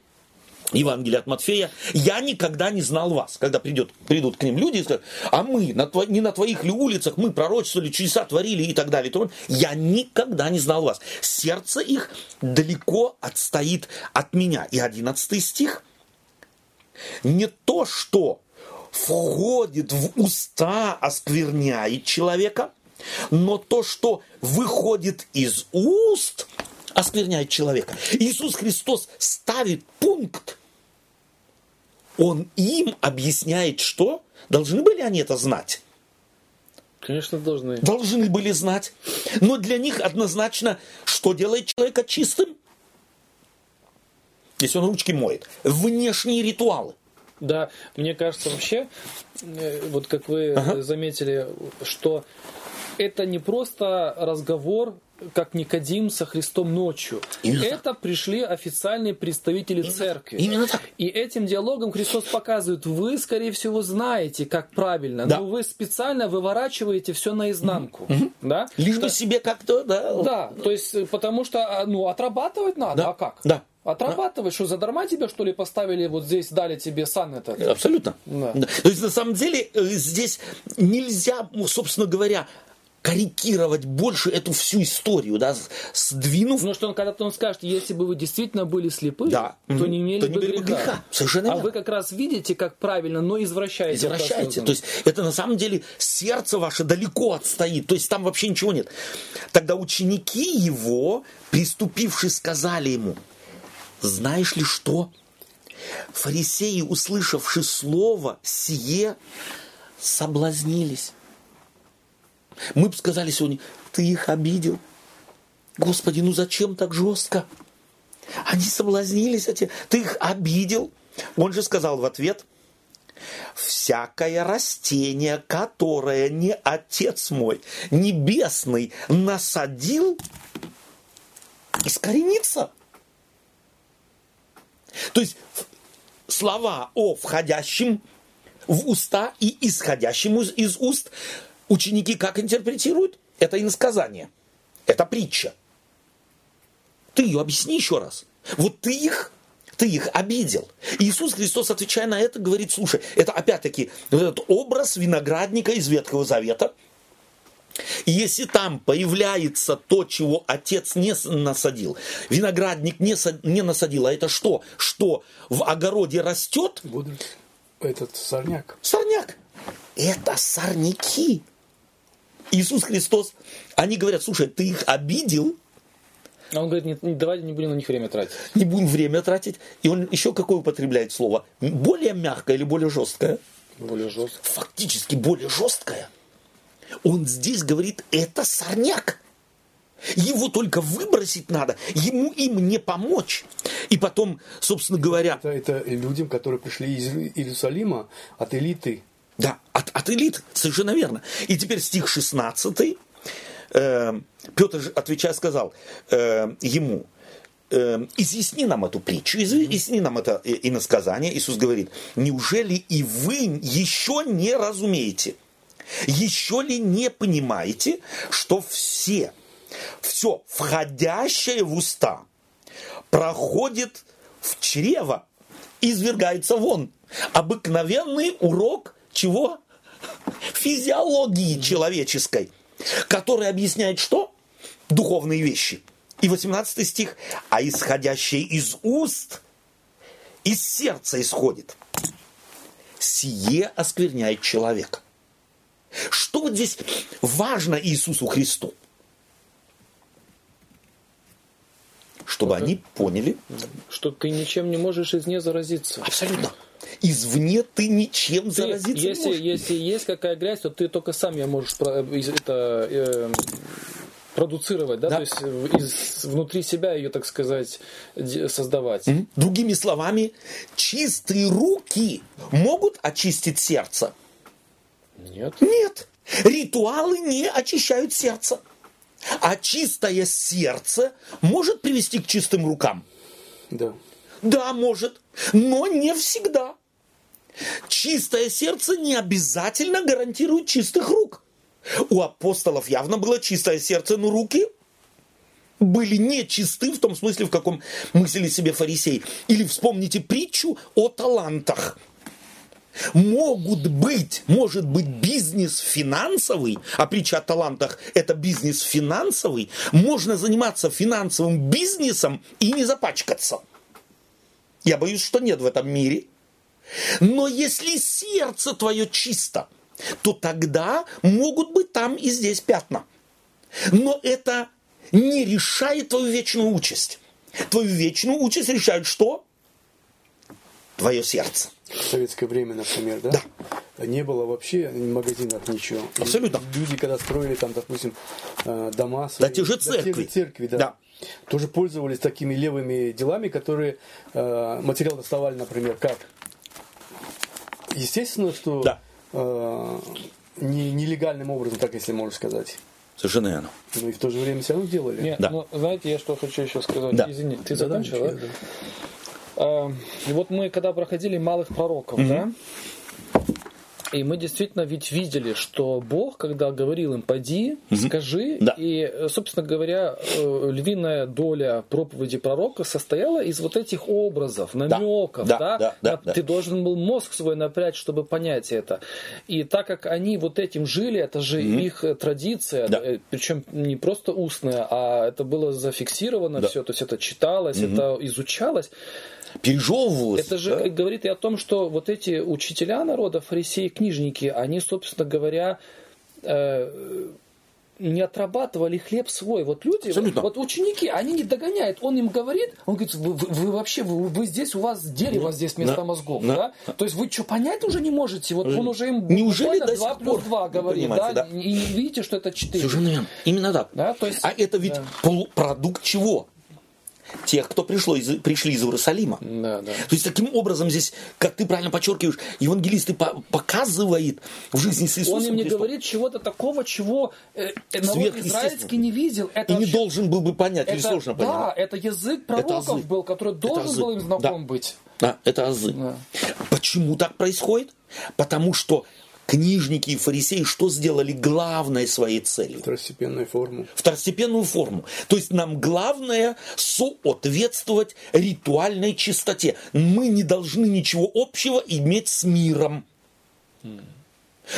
A: Евангелие от Матфея, я никогда не знал вас. Когда придет, придут к ним люди и скажут, а мы на тво, не на твоих ли улицах, мы пророчествовали, чудеса творили и так далее. То я никогда не знал вас. Сердце их далеко отстоит от меня. И одиннадцатый стих. Не то, что входит в уста, оскверняет человека, но то, что выходит из уст, оскверняет человека. Иисус Христос ставит пункт он им объясняет, что? Должны были они это знать?
B: Конечно, должны.
A: Должны были знать. Но для них однозначно, что делает человека чистым? Если он ручки моет. Внешние ритуалы.
B: Да, мне кажется вообще, э, вот как вы ага. заметили, что это не просто разговор как Никодим со Христом ночью. Именно Это так. пришли официальные представители Именно, церкви.
A: Именно так.
B: И этим диалогом Христос показывает, вы, скорее всего, знаете, как правильно, да. но вы специально выворачиваете все наизнанку. Угу. Да?
A: Лишь бы себе как-то, да.
B: Да, то есть, потому что, а, ну, отрабатывать надо,
A: да.
B: а как?
A: Да.
B: Отрабатывай, что задарма тебя что ли поставили вот здесь, дали тебе сан этот?
A: Абсолютно. Да. Да. То есть на самом деле э, здесь нельзя, ну, собственно говоря, корректировать больше эту всю историю, да, сдвинув.
B: Ну что он когда-то он скажет, если бы вы действительно были слепы,
A: да.
B: то не имели
A: то
B: бы
A: греха. греха. Совершенно
B: а верно. вы как раз видите, как правильно, но извращаете.
A: Извращаете. То есть это на самом деле сердце ваше далеко отстоит, то есть там вообще ничего нет. Тогда ученики его, приступившие, сказали ему, знаешь ли что? Фарисеи, услышавши слово сие, соблазнились. Мы бы сказали сегодня, ты их обидел. Господи, ну зачем так жестко? Они соблазнились, эти, ты их обидел. Он же сказал в ответ, всякое растение, которое не Отец мой небесный насадил, искоренится. То есть слова о входящем в уста и исходящем из уст Ученики как интерпретируют? Это иносказание. Это притча. Ты ее объясни еще раз. Вот ты их ты их обидел. Иисус Христос, отвечая на это, говорит, слушай, это опять-таки этот образ виноградника из Ветхого Завета. И если там появляется то, чего отец не насадил, виноградник не, не насадил, а это что? Что в огороде растет?
C: Этот сорняк.
A: Сорняк. Это сорняки. Иисус Христос, они говорят, слушай, ты их обидел,
B: а он говорит, не, давайте не будем на них время тратить.
A: Не будем время тратить. И он еще какое употребляет слово? Более мягкое или более жесткое?
B: Более жесткое.
A: Фактически более жесткое. Он здесь говорит, это сорняк. Его только выбросить надо, ему им не помочь. И потом, собственно говоря...
C: Это, это людям, которые пришли из Иерусалима, от элиты
A: да, от, от элит, совершенно верно. И теперь стих 16. Э, Петр, отвечая, сказал э, ему, э, изъясни нам эту притчу, изъясни нам это иносказание. Иисус говорит, неужели и вы еще не разумеете, еще ли не понимаете, что все, все входящее в уста проходит в чрево, извергается вон. Обыкновенный урок – чего? Физиологии человеческой, которая объясняет что? Духовные вещи. И 18 стих, а исходящее из уст, из сердца исходит. Сие оскверняет человека. Что вот здесь важно Иисусу Христу? Чтобы что они поняли.
B: Что ты ничем не можешь из нее заразиться.
A: Абсолютно. Извне ты ничем
B: Ты,
A: заразиться не
B: если,
A: можешь.
B: если есть какая грязь, то ты только сам ее можешь из- это, э, продуцировать, да?
A: Да.
B: то есть э, из, внутри себя ее, так сказать, создавать.
A: Другими словами, чистые руки могут очистить сердце.
B: Нет.
A: Нет. Ритуалы не очищают сердце. А чистое сердце может привести к чистым рукам.
C: Да.
A: Да, может, но не всегда. Чистое сердце не обязательно гарантирует чистых рук. У апостолов явно было чистое сердце, но руки были нечисты в том смысле, в каком мыслили себе фарисеи. Или вспомните притчу о талантах. Могут быть, может быть бизнес финансовый, а притча о талантах – это бизнес финансовый, можно заниматься финансовым бизнесом и не запачкаться. Я боюсь, что нет в этом мире. Но если сердце твое чисто, то тогда могут быть там и здесь пятна. Но это не решает твою вечную участь. Твою вечную участь решает что? Твое сердце.
C: В советское время, например, да? Не было вообще в магазинах ничего.
A: Абсолютно.
C: Люди, когда строили там, допустим, э, дома свои,
A: Да те же
C: те
A: церкви.
C: церкви, да.
A: Да.
C: Тоже пользовались такими левыми делами, которые э, материал доставали, например, как? Естественно, что
A: Да.
C: э, не- нелегальным образом, так если можно сказать.
A: Совершенно верно.
C: Но и в то же время все равно делали.
B: Нет,
A: Да.
B: ну, знаете, я что хочу еще сказать.
A: Да.
B: Извини, ты
C: Да,
B: закончил,
C: да,
B: да? А, И вот мы, когда проходили малых пророков, да, и мы действительно ведь видели, что Бог, когда говорил им «поди, скажи»,
A: Да.
B: и, э, собственно говоря, э, львиная доля проповеди пророка состояла из вот этих образов, намеков,
A: Да,
B: да,
A: да, да, да.
B: ты должен был мозг свой напрячь, чтобы понять это. И так как они вот этим жили, это же их э, традиция,
A: Да.
B: причем не просто устная, а это было зафиксировано
A: Да.
B: все, то есть это читалось, это изучалось.
A: Пережевывалось.
B: Это же
A: да?
B: говорит и о том, что вот эти учителя народа, фарисеи, книжники, они, собственно говоря, э, не отрабатывали хлеб свой. Вот люди,
A: Абсолютно.
B: вот ученики, они не догоняют. Он им говорит, он говорит, вы, вы- вы вообще, вы, вы здесь, у вас дерево здесь вместо
A: да,
B: мозгов.
A: да.
B: Да? То есть вы что, понять уже не можете? Вот он уже им
A: Неужели
B: буквально
A: до
B: два
A: сих
B: плюс
A: пор
B: два
A: не
B: говорит, да?
A: да?
B: И видите, что это четыре.
A: Совершенно верно. Именно так.
B: Да, то есть-
A: а это ведь
B: да.
A: полупродукт чего? Тех, кто пришло из, пришли из Иерусалима.
B: Да, да.
A: То есть таким образом здесь, как ты правильно подчеркиваешь, евангелист и по- показывает в жизни с Иисусом
B: Он им не
A: Христом.
B: говорит чего-то такого, чего э, э, народ израильский не видел. Это
A: и не
B: вообще-
A: должен был бы понять, или
B: это,
A: сложно понять.
B: да, это язык пророков
A: азы.
B: был, который должен был им знаком
A: Да.
B: быть.
A: Да, это азы.
B: Да.
A: Почему так происходит? Потому что книжники и фарисеи что сделали главной своей целью?
C: Второстепенную форму.
A: второстепенную форму. То есть нам главное соответствовать ритуальной чистоте. Мы не должны ничего общего иметь с миром.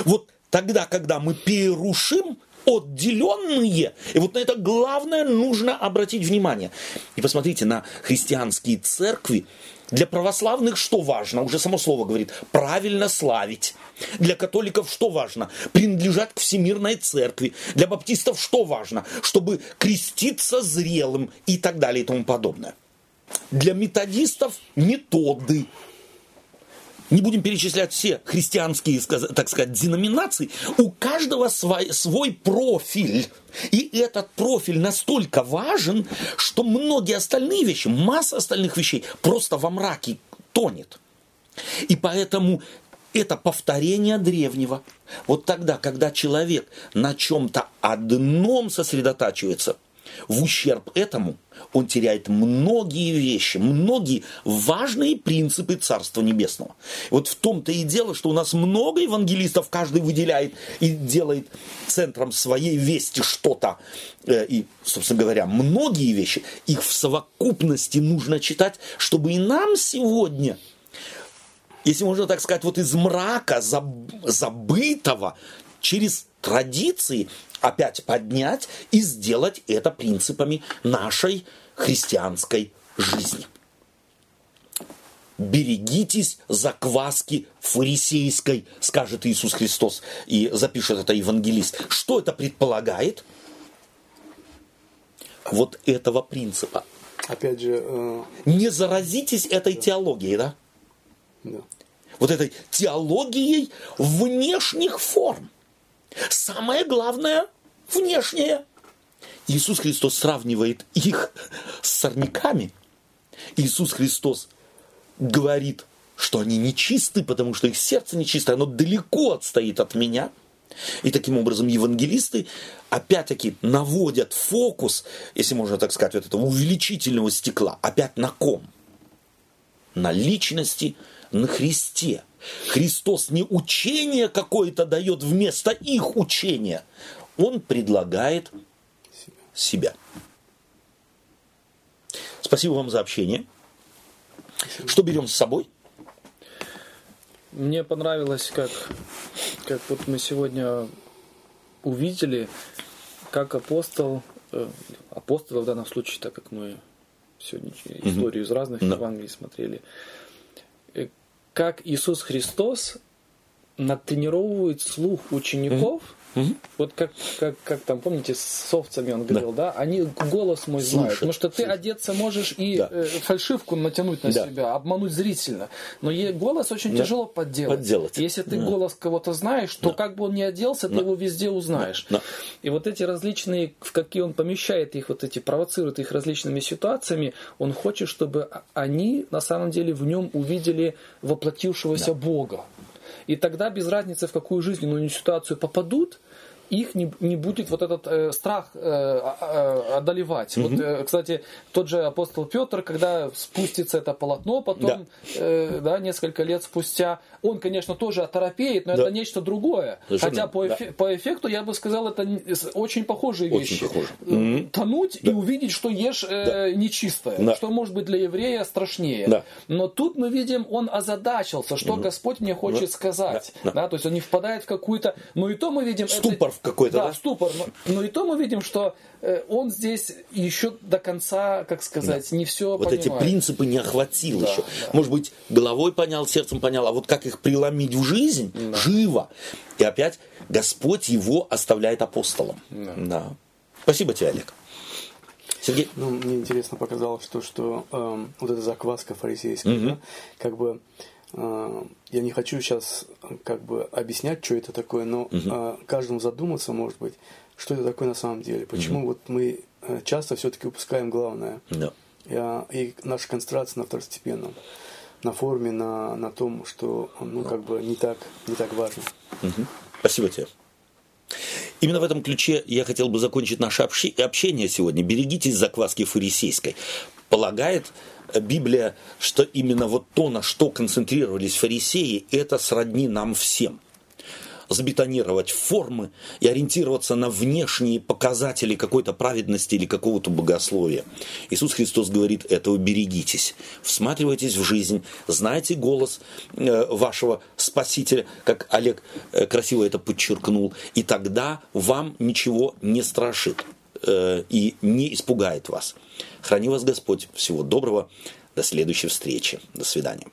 A: Вот тогда, когда мы перерушим отделенные, и вот на это главное нужно обратить внимание. И посмотрите на христианские церкви. Для православных что важно? Уже само слово говорит. Правильно славить. Для католиков что важно? Принадлежать к всемирной церкви. Для баптистов что важно? Чтобы креститься зрелым и так далее и тому подобное. Для методистов методы. Не будем перечислять все христианские, так сказать, деноминации. У каждого свой, свой профиль. И этот профиль настолько важен, что многие остальные вещи, масса остальных вещей просто во мраке тонет. И поэтому это повторение древнего. Вот тогда, когда человек на чем-то одном сосредотачивается, в ущерб этому он теряет многие вещи, многие важные принципы Царства Небесного. Вот в том-то и дело, что у нас много евангелистов, каждый выделяет и делает центром своей вести что-то. Э, И, собственно говоря, многие вещи, их в совокупности нужно читать, чтобы и нам сегодня если можно так сказать, вот из мрака заб- забытого через традиции опять поднять и сделать это принципами нашей христианской жизни. Берегитесь закваски фарисейской, скажет Иисус Христос, и запишет это евангелист. Что это предполагает? Вот этого принципа.
C: Опять же, э,
A: Не заразитесь этой теологией, да?
C: да.
A: Вот этой теологией внешних форм. Самое главное – внешнее. Иисус Христос сравнивает их с сорняками. Иисус Христос говорит, что они нечисты, потому что их сердце нечистое, оно далеко отстоит от меня. И таким образом евангелисты опять-таки наводят фокус, если можно так сказать, вот этого увеличительного стекла, опять на ком? На личности, на Христе. Христос не учение какое-то дает вместо их учения. Он предлагает себя. Спасибо вам за общение. Что берем с собой?
B: Мне понравилось, как, как вот мы сегодня увидели, как апостол, э, апостол в данном случае, так как мы сегодня историю из разных
A: Да.
B: Евангелий смотрели, как Иисус Христос натренировывает слух учеников, вот как, как, как там, помните, с овцами он говорил, да, они голос мой знают,
A: Слышат,
B: потому что ты
A: слышат.
B: одеться можешь и
A: Да.
B: э, фальшивку натянуть на
A: Да.
B: себя, обмануть зрительно, но е- голос очень тяжело подделать.
A: Подделать.
B: Если ты
A: Да.
B: голос кого-то знаешь, то как бы он ни оделся, ты его везде узнаешь.
A: Да.
B: И вот эти различные, в какие он помещает их, вот эти, провоцирует их различными ситуациями, он хочет, чтобы они на самом деле в нем увидели воплотившегося Бога. И тогда без разницы, в какую жизненную ситуацию попадут, их не, не будет вот этот э, страх э, а- а- одолевать. Вот, э, кстати, тот же апостол Петр, когда спустится это полотно, потом,
A: Да.
B: э, да, несколько лет спустя, он, конечно, тоже оторопеет, но
A: Да.
B: это нечто другое.
A: Совершенно,
B: Хотя по,
A: да.
B: эфе- по эффекту, я бы сказал, это очень похожие
A: Очень
B: вещи.
A: похоже.
B: Э,
A: Мгм.
B: Тонуть и увидеть, что ешь э, нечистое,
A: Да.
B: что может быть для еврея страшнее.
A: Да.
B: Но тут мы видим, он озадачился, что Господь мне хочет сказать.
A: Да.
B: Да, то есть он не впадает в какую-то... Но и то мы видим... это-
A: Ступор в какой-то,
B: Да,
A: да?
B: ступор. Но, но и то мы видим, что э, он здесь еще до конца, как сказать, не все
A: Вот
B: понимает.
A: эти принципы не охватил
B: Да,
A: еще.
B: да.
A: Может быть, головой понял, сердцем понял, а вот как их преломить в жизнь, живо. И опять Господь его оставляет апостолом. Да. Спасибо тебе, Олег. Сергей?
C: Ну, мне интересно показалось то, что эм, вот эта закваска фарисейская, да, как бы э, я не хочу сейчас как бы объяснять, что это такое, но э, каждому задуматься, может быть, что это такое на самом деле. Почему вот мы э, часто все-таки упускаем главное.
A: Да.
C: И наша концентрация на второстепенном, на форме, на, на том, что ну как бы не так, не так важно.
A: Мгм. Спасибо тебе. Именно в этом ключе я хотел бы закончить наше общение сегодня. Берегитесь закваски фарисейской. Полагает э, Библия, что именно вот то, на что концентрировались фарисеи, это сродни нам всем. Забетонировать формы и ориентироваться на внешние показатели какой-то праведности или какого-то богословия. Иисус Христос говорит, этого берегитесь. Всматривайтесь в жизнь, знайте голос э, вашего Спасителя, как Олег э, красиво это подчеркнул, и тогда вам ничего не страшит и не испугает вас. Храни вас Господь. Всего доброго. До следующей встречи. До свидания.